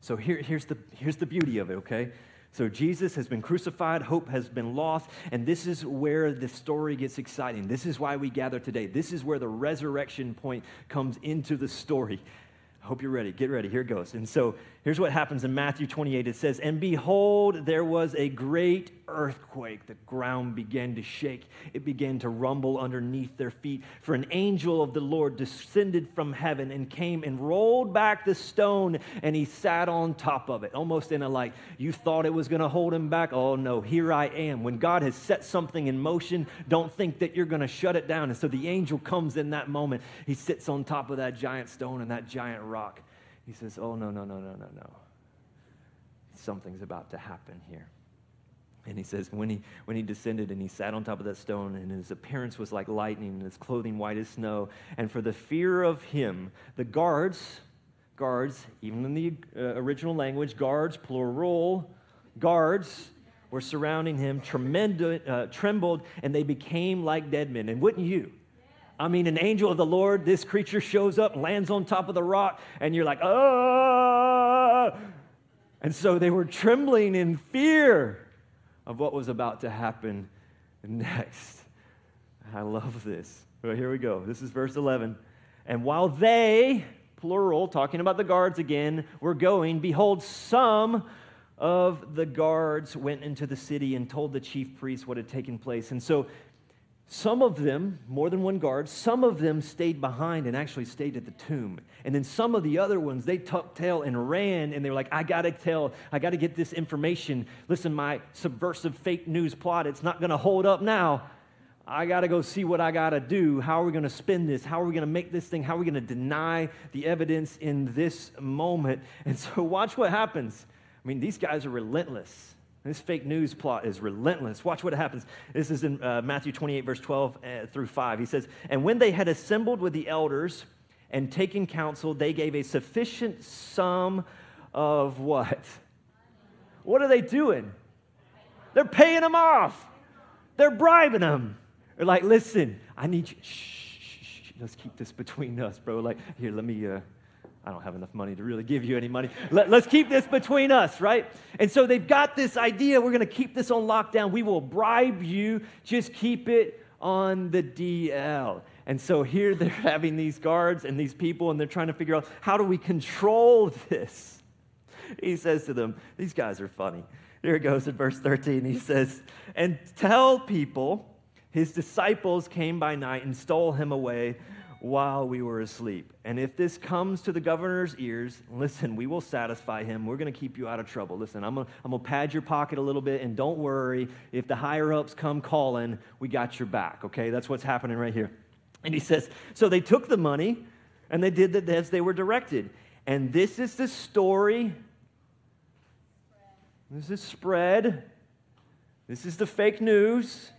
So here, here's, the, here's the beauty of it, okay? So Jesus has been crucified, hope has been lost, and this is where the story gets exciting. This is why we gather today. This is where the resurrection point comes into the story. I hope you're ready. Get ready. Here it goes. And so Here's what happens in Matthew 28. It says, And behold, there was a great earthquake. The ground began to shake, it began to rumble underneath their feet. For an angel of the Lord descended from heaven and came and rolled back the stone, and he sat on top of it. Almost in a like, you thought it was going to hold him back. Oh no, here I am. When God has set something in motion, don't think that you're going to shut it down. And so the angel comes in that moment. He sits on top of that giant stone and that giant rock. He says, Oh, no, no, no, no, no, no. Something's about to happen here. And he says, when he, when he descended and he sat on top of that stone, and his appearance was like lightning, and his clothing white as snow. And for the fear of him, the guards, guards, even in the uh, original language, guards, plural, guards, were surrounding him, tremendous, uh, trembled, and they became like dead men. And wouldn't you? I mean, an angel of the Lord, this creature shows up, lands on top of the rock, and you're like, oh. And so they were trembling in fear of what was about to happen next. I love this. Here we go. This is verse 11. And while they, plural, talking about the guards again, were going, behold, some of the guards went into the city and told the chief priests what had taken place. And so some of them, more than one guard, some of them stayed behind and actually stayed at the tomb. And then some of the other ones, they tucked tail and ran and they were like, I gotta tell, I gotta get this information. Listen, my subversive fake news plot, it's not gonna hold up now. I got to go see what I got to do. How are we to spin this? How are we to make this thing? How are we to deny the evidence in this moment? And so, watch what happens. I mean, these guys are relentless. This fake news plot is relentless. Watch what happens. This is in uh, Matthew 28, verse 12 uh, through 5. He says, And when they had assembled with the elders and taken counsel, they gave a sufficient sum of what? What are they doing? They're paying them off, they're bribing them. They're like, listen, I need you. Shh, shh, shh, let's keep this between us, bro. Like, here, let me. Uh, I don't have enough money to really give you any money. Let, us keep this between us, right? And so they've got this idea we're going to keep this on lockdown. We will bribe you, just keep it on the DL. And so here they're having these guards and these people, and they're trying to figure out how do we control this? He says to them, These guys are funny. Here it goes in verse 13. He says, And tell people his disciples came by night and stole him away while we were asleep. And if this comes to the governor's ears, listen, we will satisfy him. We're going to keep you out of trouble. Listen, I'm going to pad your pocket a little bit, and don't worry. If the higher ups come calling, we got your back, okay? That's what's happening right here. And he says, So they took the money and they did it as they were directed. And this is the story. This is spread. This is the fake news.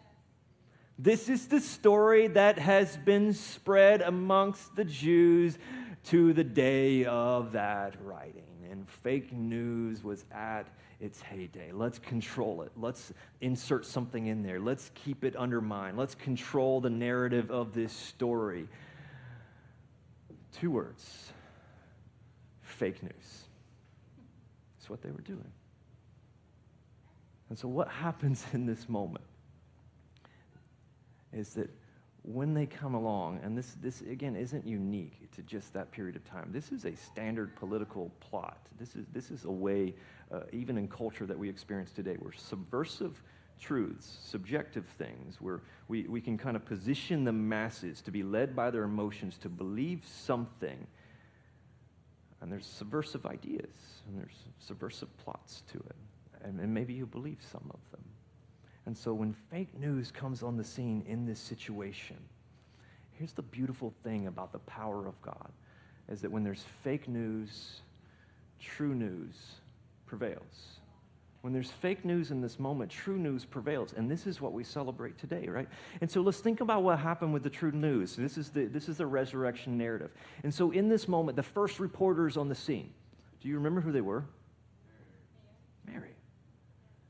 This is the story that has been spread amongst the Jews to the day of that writing. And fake news was at its heyday. Let's control it. Let's insert something in there. Let's keep it undermined. Let's control the narrative of this story. Two words fake news. That's what they were doing. And so, what happens in this moment? Is that when they come along, and this, this again isn't unique to just that period of time, this is a standard political plot. This is, this is a way, uh, even in culture that we experience today, where subversive truths, subjective things, where we, we can kind of position the masses to be led by their emotions to believe something. And there's subversive ideas, and there's subversive plots to it. And, and maybe you believe some of them. And so when fake news comes on the scene in this situation, here's the beautiful thing about the power of God is that when there's fake news, true news prevails. When there's fake news in this moment, true news prevails. And this is what we celebrate today, right? And so let's think about what happened with the true news. This is the, this is the resurrection narrative. And so in this moment, the first reporters on the scene, do you remember who they were? Mary.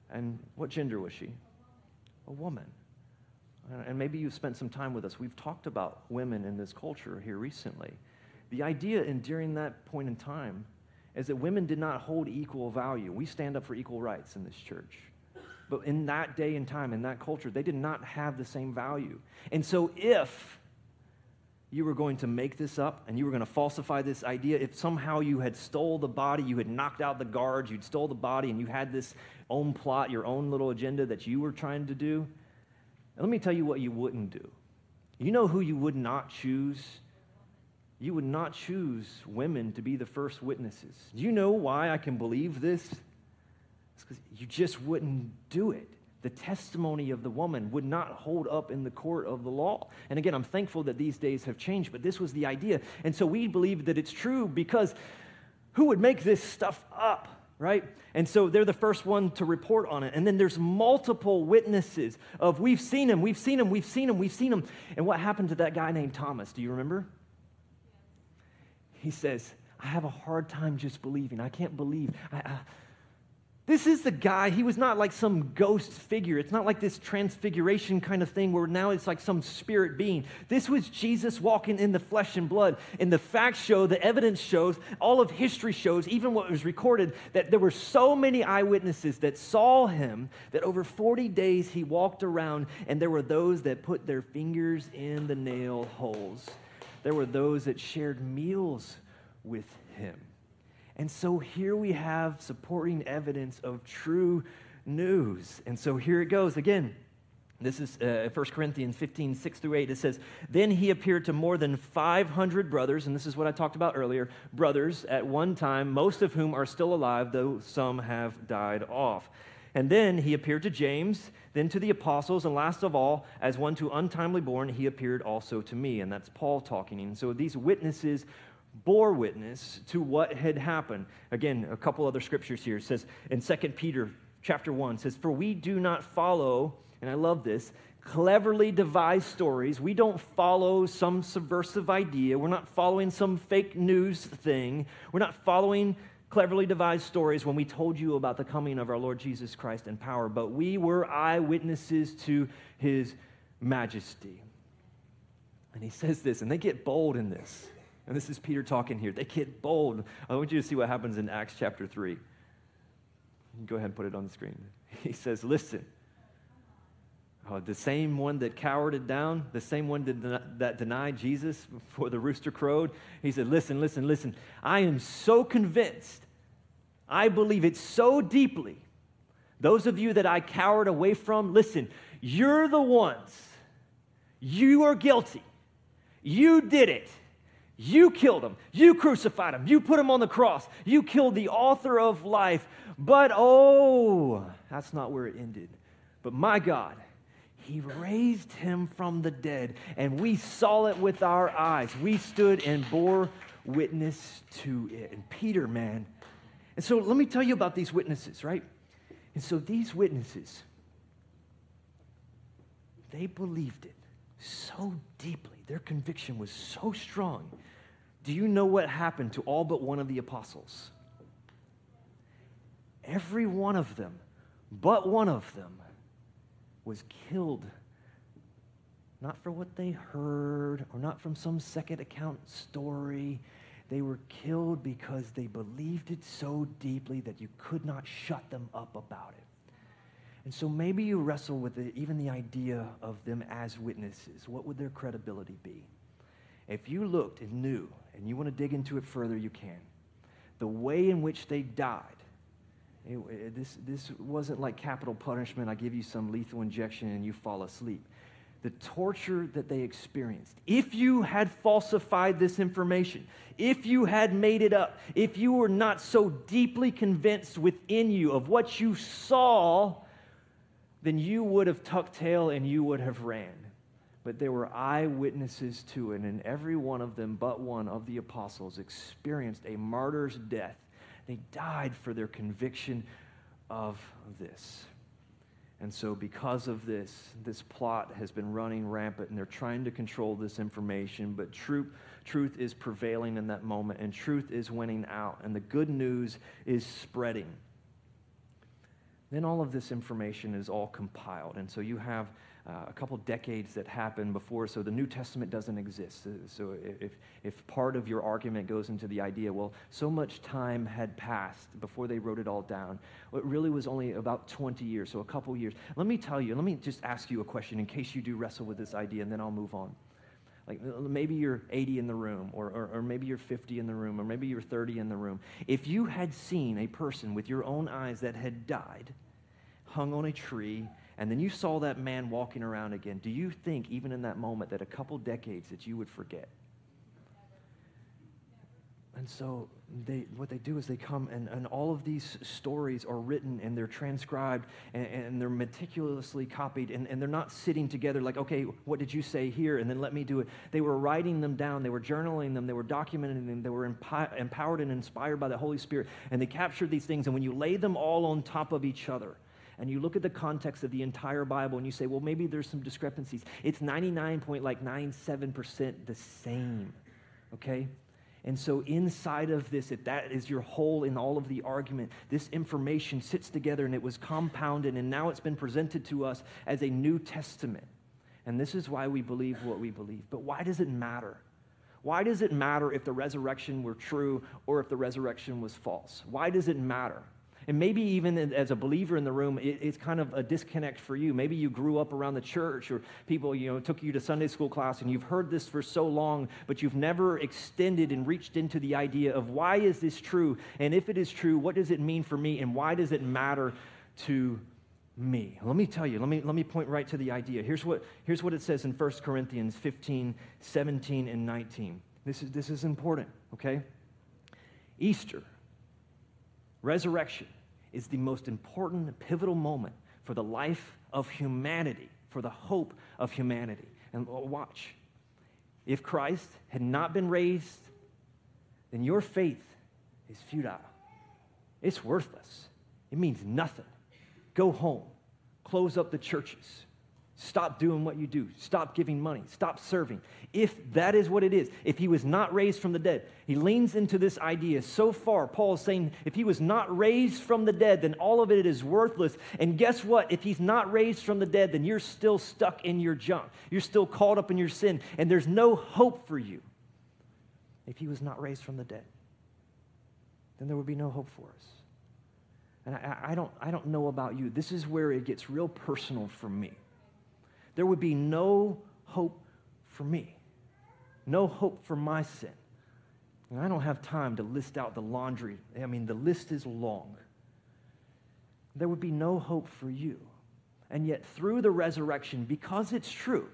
And what gender was she? A woman. And maybe you've spent some time with us. We've talked about women in this culture here recently. The idea in during that point in time is that women did not hold equal value. We stand up for equal rights in this church. But in that day and time, in that culture, they did not have the same value. And so if you were going to make this up and you were going to falsify this idea, if somehow you had stole the body, you had knocked out the guards, you'd stole the body, and you had this own plot, your own little agenda that you were trying to do, let me tell you what you wouldn't do. You know who you would not choose? You would not choose women to be the first witnesses. Do you know why I can believe this? It's because you just wouldn't do it. The testimony of the woman would not hold up in the court of the law. And again, I'm thankful that these days have changed, but this was the idea. And so we believe that it's true because who would make this stuff up? right? And so they're the first one to report on it. And then there's multiple witnesses of we've seen him, we've seen him, we've seen him, we've seen him. And what happened to that guy named Thomas? Do you remember? He says, I have a hard time just believing. I can't believe. I, I, This is the guy, he was not like some ghost figure. It's not like this transfiguration kind of thing where now it's like some spirit being. This was Jesus walking in the flesh and blood. And the facts show, the evidence shows, all of history shows, even what was recorded, that there were so many eyewitnesses that saw him that over 40 days he walked around and there were those that put their fingers in the nail holes. There were those that shared meals with him. And so here we have supporting evidence of true news. And so here it goes again. This is uh, 1 Corinthians 15, 6 through 8. It says, Then he appeared to more than 500 brothers, and this is what I talked about earlier brothers at one time, most of whom are still alive, though some have died off. And then he appeared to James, then to the apostles, and last of all, as one to untimely born, he appeared also to me. And that's Paul talking. And so these witnesses bore witness to what had happened. Again, a couple other scriptures here. It says in 2 Peter chapter 1 says, For we do not follow, and I love this, cleverly devised stories. We don't follow some subversive idea. We're not following some fake news thing. We're not following cleverly devised stories when we told you about the coming of our Lord Jesus Christ in power, but we were eyewitnesses to his majesty. And he says this, and they get bold in this. And this is Peter talking here. They get bold. I want you to see what happens in Acts chapter 3. Go ahead and put it on the screen. He says, Listen, uh, the same one that cowered down, the same one that, that denied Jesus before the rooster crowed, he said, Listen, listen, listen. I am so convinced. I believe it so deeply. Those of you that I cowered away from, listen, you're the ones. You are guilty. You did it. You killed him. You crucified him. You put him on the cross. You killed the author of life. But oh, that's not where it ended. But my God, he raised him from the dead, and we saw it with our eyes. We stood and bore witness to it. And Peter, man. And so let me tell you about these witnesses, right? And so these witnesses, they believed it so deeply. Their conviction was so strong. Do you know what happened to all but one of the apostles? Every one of them, but one of them, was killed. Not for what they heard or not from some second account story. They were killed because they believed it so deeply that you could not shut them up about it. And so maybe you wrestle with even the idea of them as witnesses. What would their credibility be? If you looked and knew, and you want to dig into it further, you can. The way in which they died, it, this, this wasn't like capital punishment. I give you some lethal injection and you fall asleep. The torture that they experienced. If you had falsified this information, if you had made it up, if you were not so deeply convinced within you of what you saw then you would have tucked tail and you would have ran. But there were eyewitnesses to it, and every one of them, but one of the apostles, experienced a martyr's death. They died for their conviction of this. And so, because of this, this plot has been running rampant, and they're trying to control this information. But truth, truth is prevailing in that moment, and truth is winning out, and the good news is spreading. Then all of this information is all compiled. And so you have uh, a couple decades that happened before, so the New Testament doesn't exist. So if, if part of your argument goes into the idea, well, so much time had passed before they wrote it all down, well, it really was only about 20 years, so a couple years. Let me tell you, let me just ask you a question in case you do wrestle with this idea, and then I'll move on. Like uh, maybe you're 80 in the room, or, or, or, maybe you're 50 in the room, or maybe you're 30 in the room. If you had seen a person with your own eyes that had died, hung on a tree, and then you saw that man walking around again, do you think, even in that moment, that a couple decades that you would forget? And so they, what they do is they come and, and all of these stories are written and they're transcribed and, and they're meticulously copied and, and they're not sitting together like, okay, what did you say here? And then let me do it. They were writing them down, they were journaling them, they were documenting them, they were empi- empowered and inspired by the Holy Spirit. And they captured these things. And when you lay them all on top of each other, and you look at the context of the entire Bible and you say, well, maybe there's some discrepancies. It's 99.97% the same, okay? And so, inside of this, if that is your hole in all of the argument, this information sits together and it was compounded, and now it's been presented to us as a New Testament. And this is why we believe what we believe. But why does it matter? Why does it matter if the resurrection were true or if the resurrection was false? Why does it matter? And maybe even as a believer in the room, it's kind of a disconnect for you. Maybe you grew up around the church or people, you know, took you to Sunday school class and you've heard this for so long, but you've never extended and reached into the idea of why is this true? And if it is true, what does it mean for me? And why does it matter to me? Let me tell you, let me, let me point right to the idea. Here's what, here's what it says in 1 Corinthians 15, 17, and 19. This is, this is important, okay? Easter, resurrection, is the most important, pivotal moment for the life of humanity, for the hope of humanity. And watch. If Christ had not been raised, then your faith is futile. It's worthless. It means nothing. Go home. Close up the churches. Stop doing what you do. Stop giving money. Stop serving. If that is what it is, if he was not raised from the dead, he leans into this idea so far. Paul is saying, if he was not raised from the dead, then all of it is worthless. And guess what? If he's not raised from the dead, then you're still stuck in your junk. You're still caught up in your sin, and there's no hope for you. If he was not raised from the dead, then there would be no hope for us. And I, I don't, I don't know about you. This is where it gets real personal for me there would be no hope for me, no hope for my sin. And I don't have time to list out the laundry. I mean, the list is long. There would be no hope for you. And yet, through the resurrection, because it's true,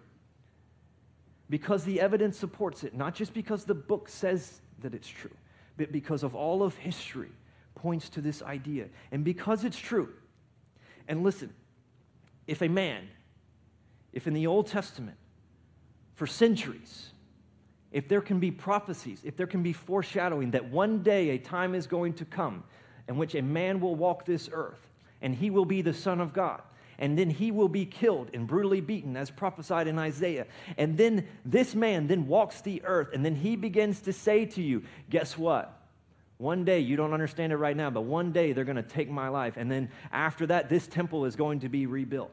because the evidence supports it, not just because the book says that it's true, but because of all of history points to this idea. And because it's true, and listen, if a man if in the Old Testament, for centuries, if there can be prophecies, if there can be foreshadowing that one day a time is going to come in which a man will walk this earth and he will be the Son of God, and then he will be killed and brutally beaten as prophesied in Isaiah. And then this man then walks the earth and then he begins to say to you, Guess what? One day, you don't understand it right now, but one day they're going to take my life. And then after that, this temple is going to be rebuilt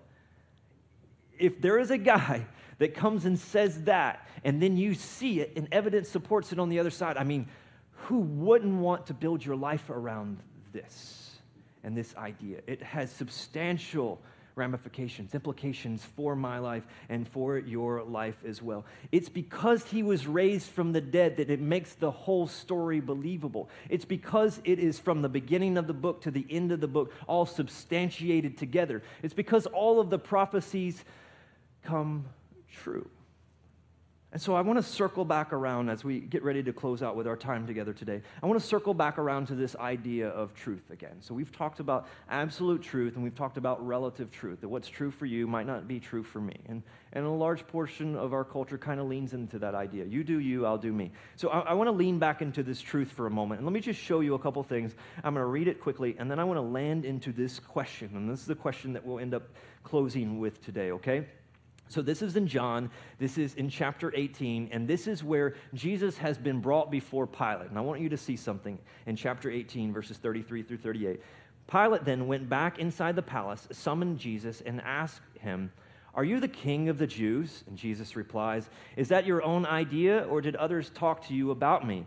if there is a guy that comes and says that, and then you see it and evidence supports it on the other side, I mean, who wouldn't want to build your life around this and this idea? It has substantial ramifications, implications for my life and for your life as well. It's because he was raised from the dead that it makes the whole story believable. It's because it is from the beginning of the book to the end of the book, all substantiated together. It's because all of the prophecies come true. And so I want to circle back around as we get ready to close out with our time together today. I want to circle back around to this idea of truth again. So we've talked about absolute truth and we've talked about relative truth, that what's true for you might not be true for me. And, and a large portion of our culture kind of leans into that idea. You do you, I'll do me. So I, I want to lean back into this truth for a moment. And let me just show you a couple things. I'm going to read it quickly and then I want to land into this question. And this is the question that we'll end up closing with today, okay? So, this is in John, this is in chapter 18, and this is where Jesus has been brought before Pilate. And I want you to see something in chapter 18, verses 33 through 38. Pilate then went back inside the palace, summoned Jesus, and asked him, Are you the king of the Jews? And Jesus replies, Is that your own idea, or did others talk to you about me?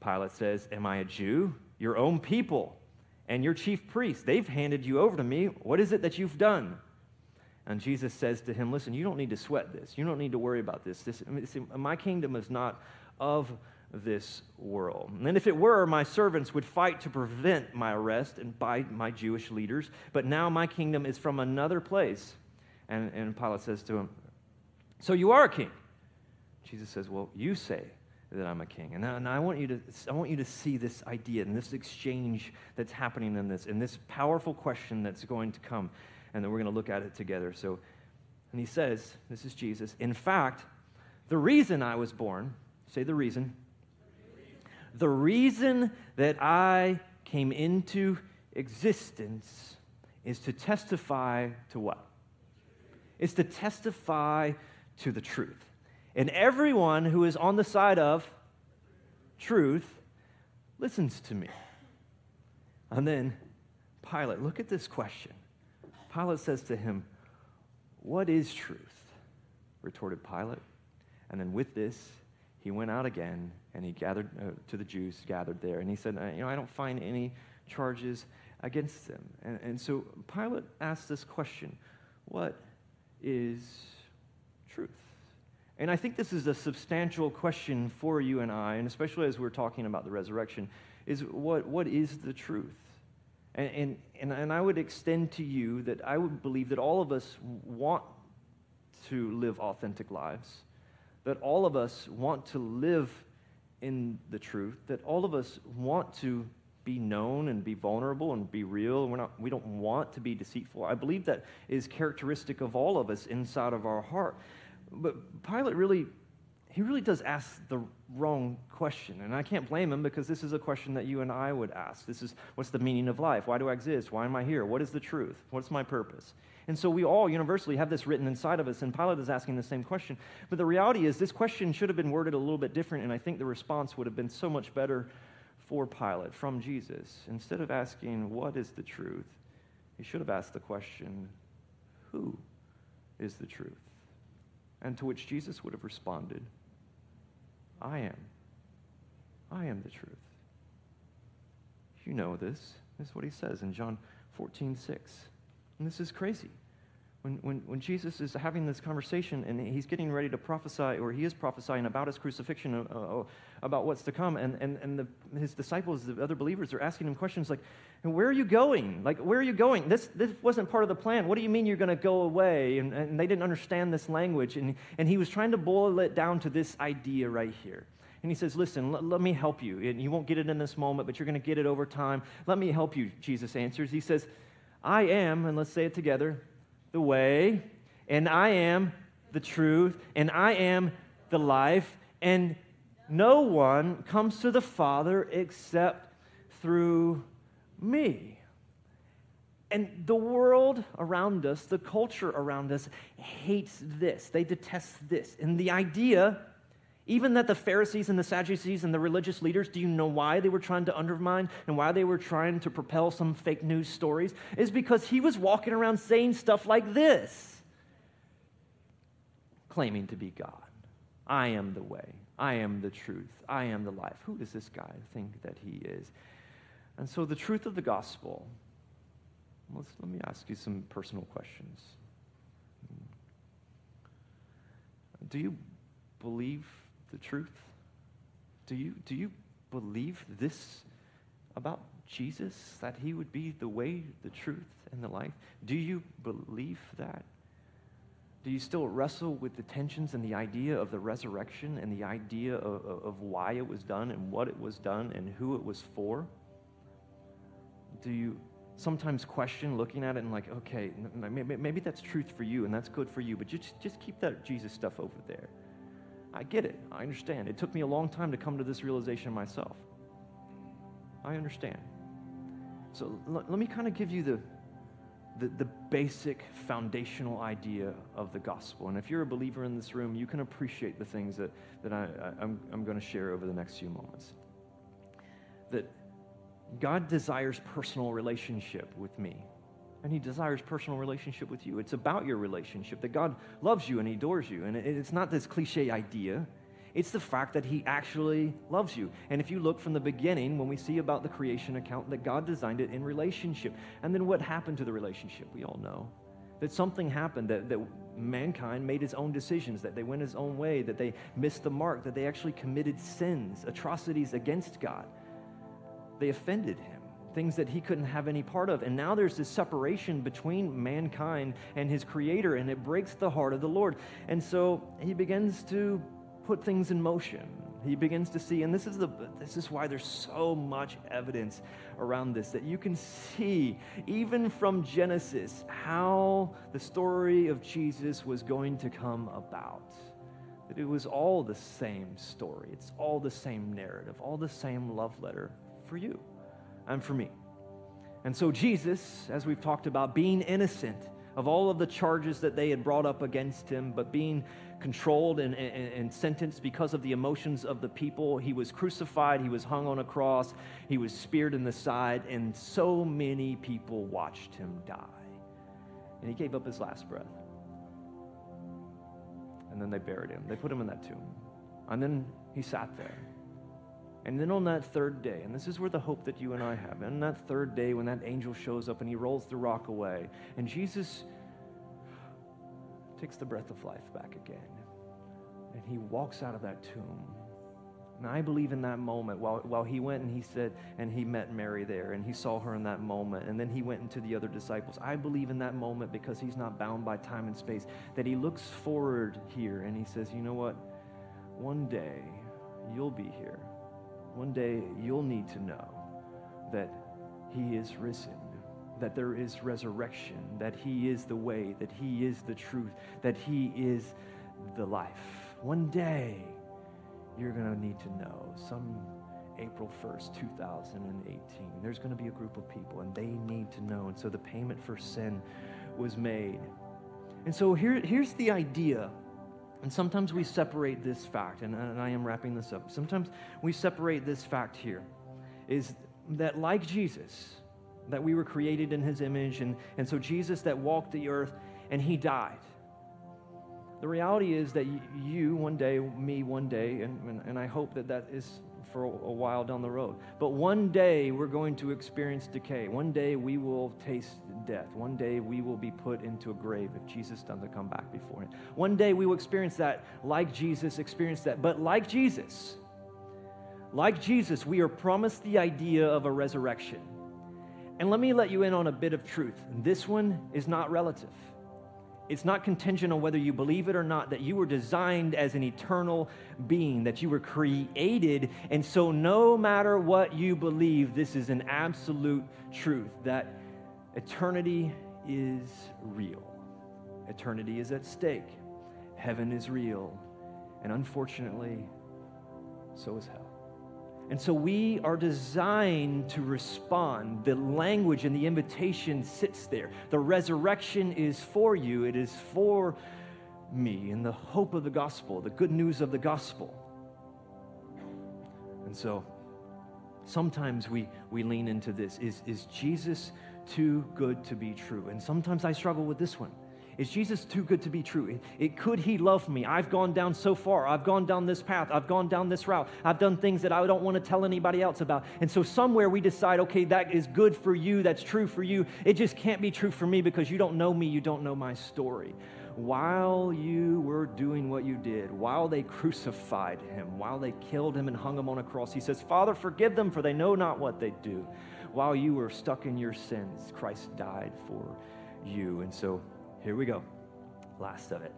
Pilate says, Am I a Jew? Your own people and your chief priests, they've handed you over to me. What is it that you've done? And Jesus says to him, Listen, you don't need to sweat this. You don't need to worry about this. this my kingdom is not of this world. And if it were, my servants would fight to prevent my arrest and by my Jewish leaders. But now my kingdom is from another place. And, and Pilate says to him, So you are a king? Jesus says, Well, you say that I'm a king. And, and I, want you to, I want you to see this idea and this exchange that's happening in this, and this powerful question that's going to come and then we're going to look at it together. So, and he says, This is Jesus. In fact, the reason I was born, say the reason, the reason that I came into existence is to testify to what? It's to testify to the truth. And everyone who is on the side of truth listens to me. And then Pilate, look at this question. Pilate says to him, What is truth? retorted Pilate. And then with this, he went out again and he gathered uh, to the Jews gathered there. And he said, You know, I don't find any charges against them. And, and so Pilate asked this question What is truth? And I think this is a substantial question for you and I, and especially as we're talking about the resurrection, is what, what is the truth? And, and, and, I would extend to you that I would believe that all of us want to live authentic lives, that all of us want to live in the truth, that all of us want to be known and be vulnerable and be real. We're not, we don't want to be deceitful. I believe that is characteristic of all of us inside of our heart. But Pilate really, he really does ask the wrong question. And I can't blame him because this is a question that you and I would ask. This is what's the meaning of life? Why do I exist? Why am I here? What is the truth? What's my purpose? And so we all universally have this written inside of us, and Pilate is asking the same question. But the reality is, this question should have been worded a little bit different, and I think the response would have been so much better for Pilate from Jesus. Instead of asking, What is the truth? he should have asked the question, Who is the truth? And to which Jesus would have responded, I am. I am the truth. You know this. This is what he says in John 14, 6. And this is crazy. When, when, when Jesus is having this conversation and he's getting ready to prophesy, or he is prophesying about his crucifixion, uh, uh, about what's to come, and, and, and the, his disciples, the other believers, are asking him questions like, Where are you going? Like, where are you going? This, this wasn't part of the plan. What do you mean you're going to go away? And, and they didn't understand this language. And, and he was trying to boil it down to this idea right here. And he says, Listen, let, let me help you. And you won't get it in this moment, but you're going to get it over time. Let me help you, Jesus answers. He says, I am, and let's say it together, the way, and I am the truth, and I am the life, and no one comes to the Father except through me. And the world around us, the culture around us, hates this. They detest this. And the idea even that the Pharisees and the Sadducees and the religious leaders, do you know why they were trying to undermine and why they were trying to propel some fake news stories? Is because he was walking around saying stuff like this, claiming to be God. I am the way. I am the truth. I am the life. Who does this guy think that he is? And so, the truth of the gospel, let's, let me ask you some personal questions. Do you believe the truth? Do you, do you believe this about Jesus, that he would be the way, the truth, and the life? Do you believe that? Do you still wrestle with the tensions and the idea of the resurrection and the idea of, of, why it was done and what it was done and who it was for? Do you sometimes question looking at it and like, okay, maybe, maybe that's truth for you and that's good for you, but just, just keep that Jesus stuff over there? I get it. I understand. It took me a long time to come to this realization myself. I understand. So l- let me kind of give you the, the, the, basic foundational idea of the gospel. And if you're a believer in this room, you can appreciate the things that, that I, I, I'm, I'm going to share over the next few moments. That God desires personal relationship with me and he desires personal relationship with you. It's about your relationship, that God loves you and he adores you. And it's not this cliche idea. It's the fact that he actually loves you. And if you look from the beginning, when we see about the creation account, that God designed it in relationship. And then what happened to the relationship? We all know that something happened, that, that mankind made its own decisions, that they went his own way, that they missed the mark, that they actually committed sins, atrocities against God. They offended him things that he couldn't have any part of. And now there's this separation between mankind and his creator, and it breaks the heart of the Lord. And so he begins to put things in motion. He begins to see, and this is the this is why there's so much evidence around this that you can see even from Genesis how the story of Jesus was going to come about. That it was all the same story. It's all the same narrative, all the same love letter for you and for me. And so, Jesus, as we've talked about, being innocent of all of the charges that they had brought up against him, but being controlled and, and, and, sentenced because of the emotions of the people. He was crucified, he was hung on a cross, he was speared in the side, and so many people watched him die. And he gave up his last breath. And then they buried him, they put him in that tomb. And then he sat there. And then on that third day, and this is where the hope that you and I have, on that third day when that angel shows up and he rolls the rock away, and Jesus takes the breath of life back again. And he walks out of that tomb. And I believe in that moment while, while he went and he said, and he met Mary there and he saw her in that moment. And then he went into the other disciples. I believe in that moment because he's not bound by time and space, that he looks forward here and he says, you know what? One day you'll be here. One day you'll need to know that he is risen that there is resurrection, that He is the way, that He is the truth, that He is the life. One day, you're going to need to know, some April 1st, 2018, there's going to be a group of people and they need to know. And so the payment for sin was made. And so here, here's the idea. And sometimes we separate this fact, and, and I am wrapping this up. Sometimes we separate this fact here is that, like Jesus, that we were created in his image. And, and so Jesus that walked the earth and he died. The reality is that you one day, me one day, and, and, and I hope that that is for a, while down the road. But one day we're going to experience decay. One day we will taste death. One day we will be put into a grave if Jesus doesn't come back before him. One day we will experience that like Jesus experienced that. But like Jesus, like Jesus, we are promised the idea of a resurrection. And let me let you in on a bit of truth. This one is not relative. It's not contingent on whether you believe it or not that you were designed as an eternal being, that you were created. And so, no matter what you believe, this is an absolute truth that eternity is real. Eternity is at stake. Heaven is real. And unfortunately, so is hell. And so we are designed to respond. The language and the invitation sits there. The resurrection is for you, it is for me, in the hope of the gospel, the good news of the gospel. And so sometimes we, we lean into this is, is Jesus too good to be true? And sometimes I struggle with this one. Is Jesus too good to be true? It, it, could he love me? I've gone down so far. I've gone down this path. I've gone down this route. I've done things that I don't want to tell anybody else about. And so somewhere we decide, okay, that is good for you. That's true for you. It just can't be true for me because you don't know me. You don't know my story. While you were doing what you did, while they crucified him, while they killed him and hung him on a cross, he says, Father, forgive them for they know not what they do. While you were stuck in your sins, Christ died for you. And so here we go. Last of it.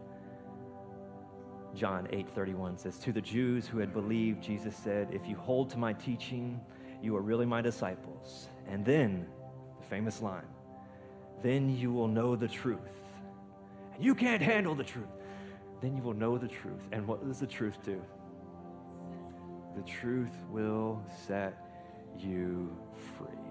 John 8:31 says, "To the Jews who had believed, Jesus said, if you hold to my teaching, you are really my disciples." And then, the famous line, "Then you will know the truth." And you can't handle the truth. Then you will know the truth. And what does the truth do? The truth will set you free.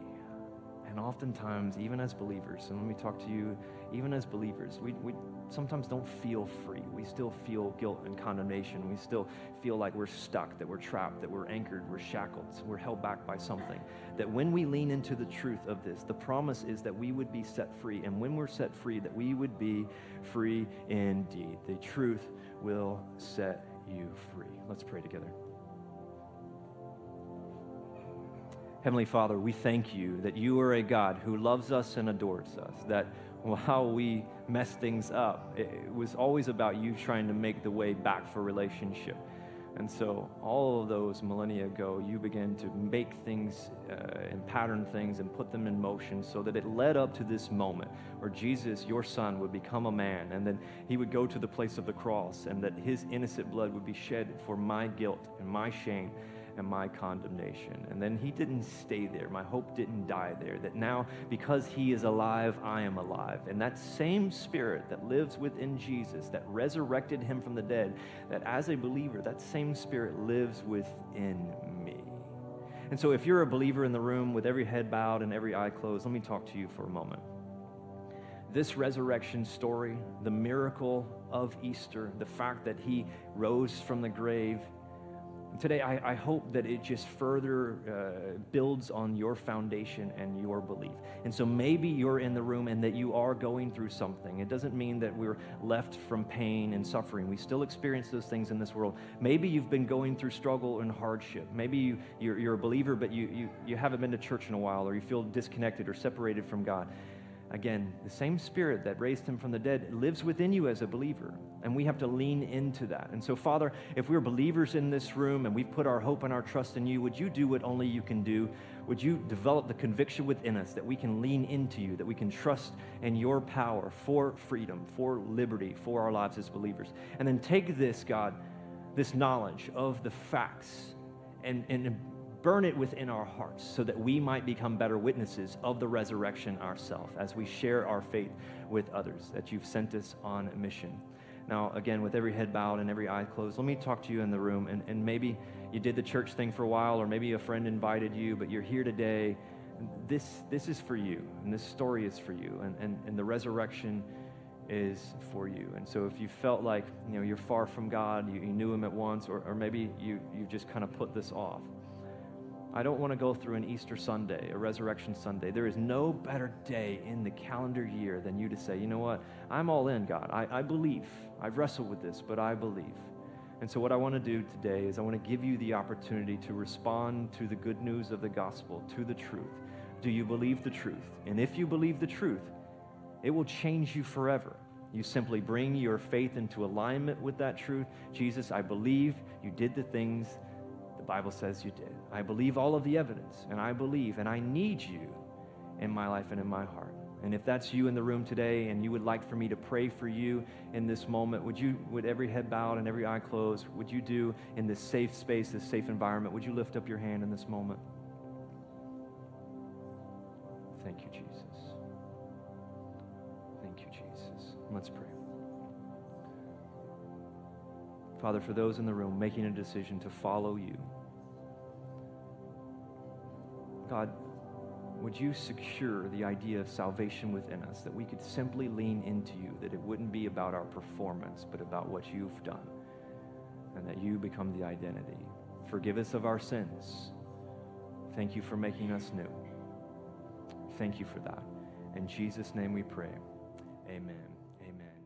And oftentimes, even as believers, and let me talk to you even as believers, we, we sometimes don't feel free. We still feel guilt and condemnation. We still feel like we're stuck, that we're trapped, that we're anchored, we're shackled, we're held back by something. That when we lean into the truth of this, the promise is that we would be set free. And when we're set free, that we would be free indeed. The truth will set you free. Let's pray together. Heavenly Father, we thank you that you are a God who loves us and adores us, that while we mess things up, it was always about you trying to make the way back for relationship. And so, all of those millennia ago, you began to make things uh, and pattern things and put them in motion so that it led up to this moment where Jesus, your son, would become a man and then he would go to the place of the cross and that his innocent blood would be shed for my guilt and my shame and my condemnation. And then he didn't stay there. My hope didn't die there. That now, because he is alive, I am alive. And that same spirit that lives within Jesus, that resurrected him from the dead, that as a believer, that same spirit lives within me. And so, if you're a believer in the room with every head bowed and every eye closed, let me talk to you for a moment. this resurrection story, the miracle of Easter, the fact that he rose from the grave, today I, I, hope that it just further uh, builds on your foundation and your belief. And so maybe you're in the room and that you are going through something. It doesn't mean that we're left from pain and suffering. We still experience those things in this world. Maybe you've been going through struggle and hardship. Maybe you, you're, you're a believer, but you, you, you haven't been to church in a while, or you feel disconnected or separated from God. Again, the same spirit that raised him from the dead lives within you as a believer. And we have to lean into that. And so, Father, if we're believers in this room and we've put our hope and our trust in you, would you do what only you can do? Would you develop the conviction within us that we can lean into you, that we can trust in your power for freedom, for liberty, for our lives as believers? And then take this, God, this knowledge of the facts and, and burn it within our hearts so that we might become better witnesses of the resurrection ourselves as we share our faith with others, that you've sent us on a mission. Now, again, with every head bowed and every eye closed, let me talk to you in the room. And, and maybe you did the church thing for a while, or maybe a friend invited you, but you're here today. This, this is for you, and this story is for you, and, and, and the resurrection is for you. And so if you felt like you know, you're far from God, you, you knew Him at once, or, or maybe you, you just kind of put this off, I don't want to go through an Easter Sunday, a Resurrection Sunday. There is no better day in the calendar year than you to say, you know what? I'm all in, God. I, I believe. I've wrestled with this, but I believe. And so, what I want to do today is I want to give you the opportunity to respond to the good news of the gospel, to the truth. Do you believe the truth? And if you believe the truth, it will change you forever. You simply bring your faith into alignment with that truth. Jesus, I believe you did the things Bible says you did. I believe all of the evidence, and I believe, and I need you in my life and in my heart. And if that's you in the room today and you would like for me to pray for you in this moment, would you, with every head bowed and every eye closed, would you do in this safe space, this safe environment, would you lift up your hand in this moment? Thank you, Jesus. Thank you, Jesus. Let's pray. Father, for those in the room making a decision to follow you, God, would you secure the idea of salvation within us, that we could simply lean into you, that it wouldn't be about our performance, but about what you've done, and that you become the identity. Forgive us of our sins. Thank you for making us new. Thank you for that. In Jesus' name we pray. Amen.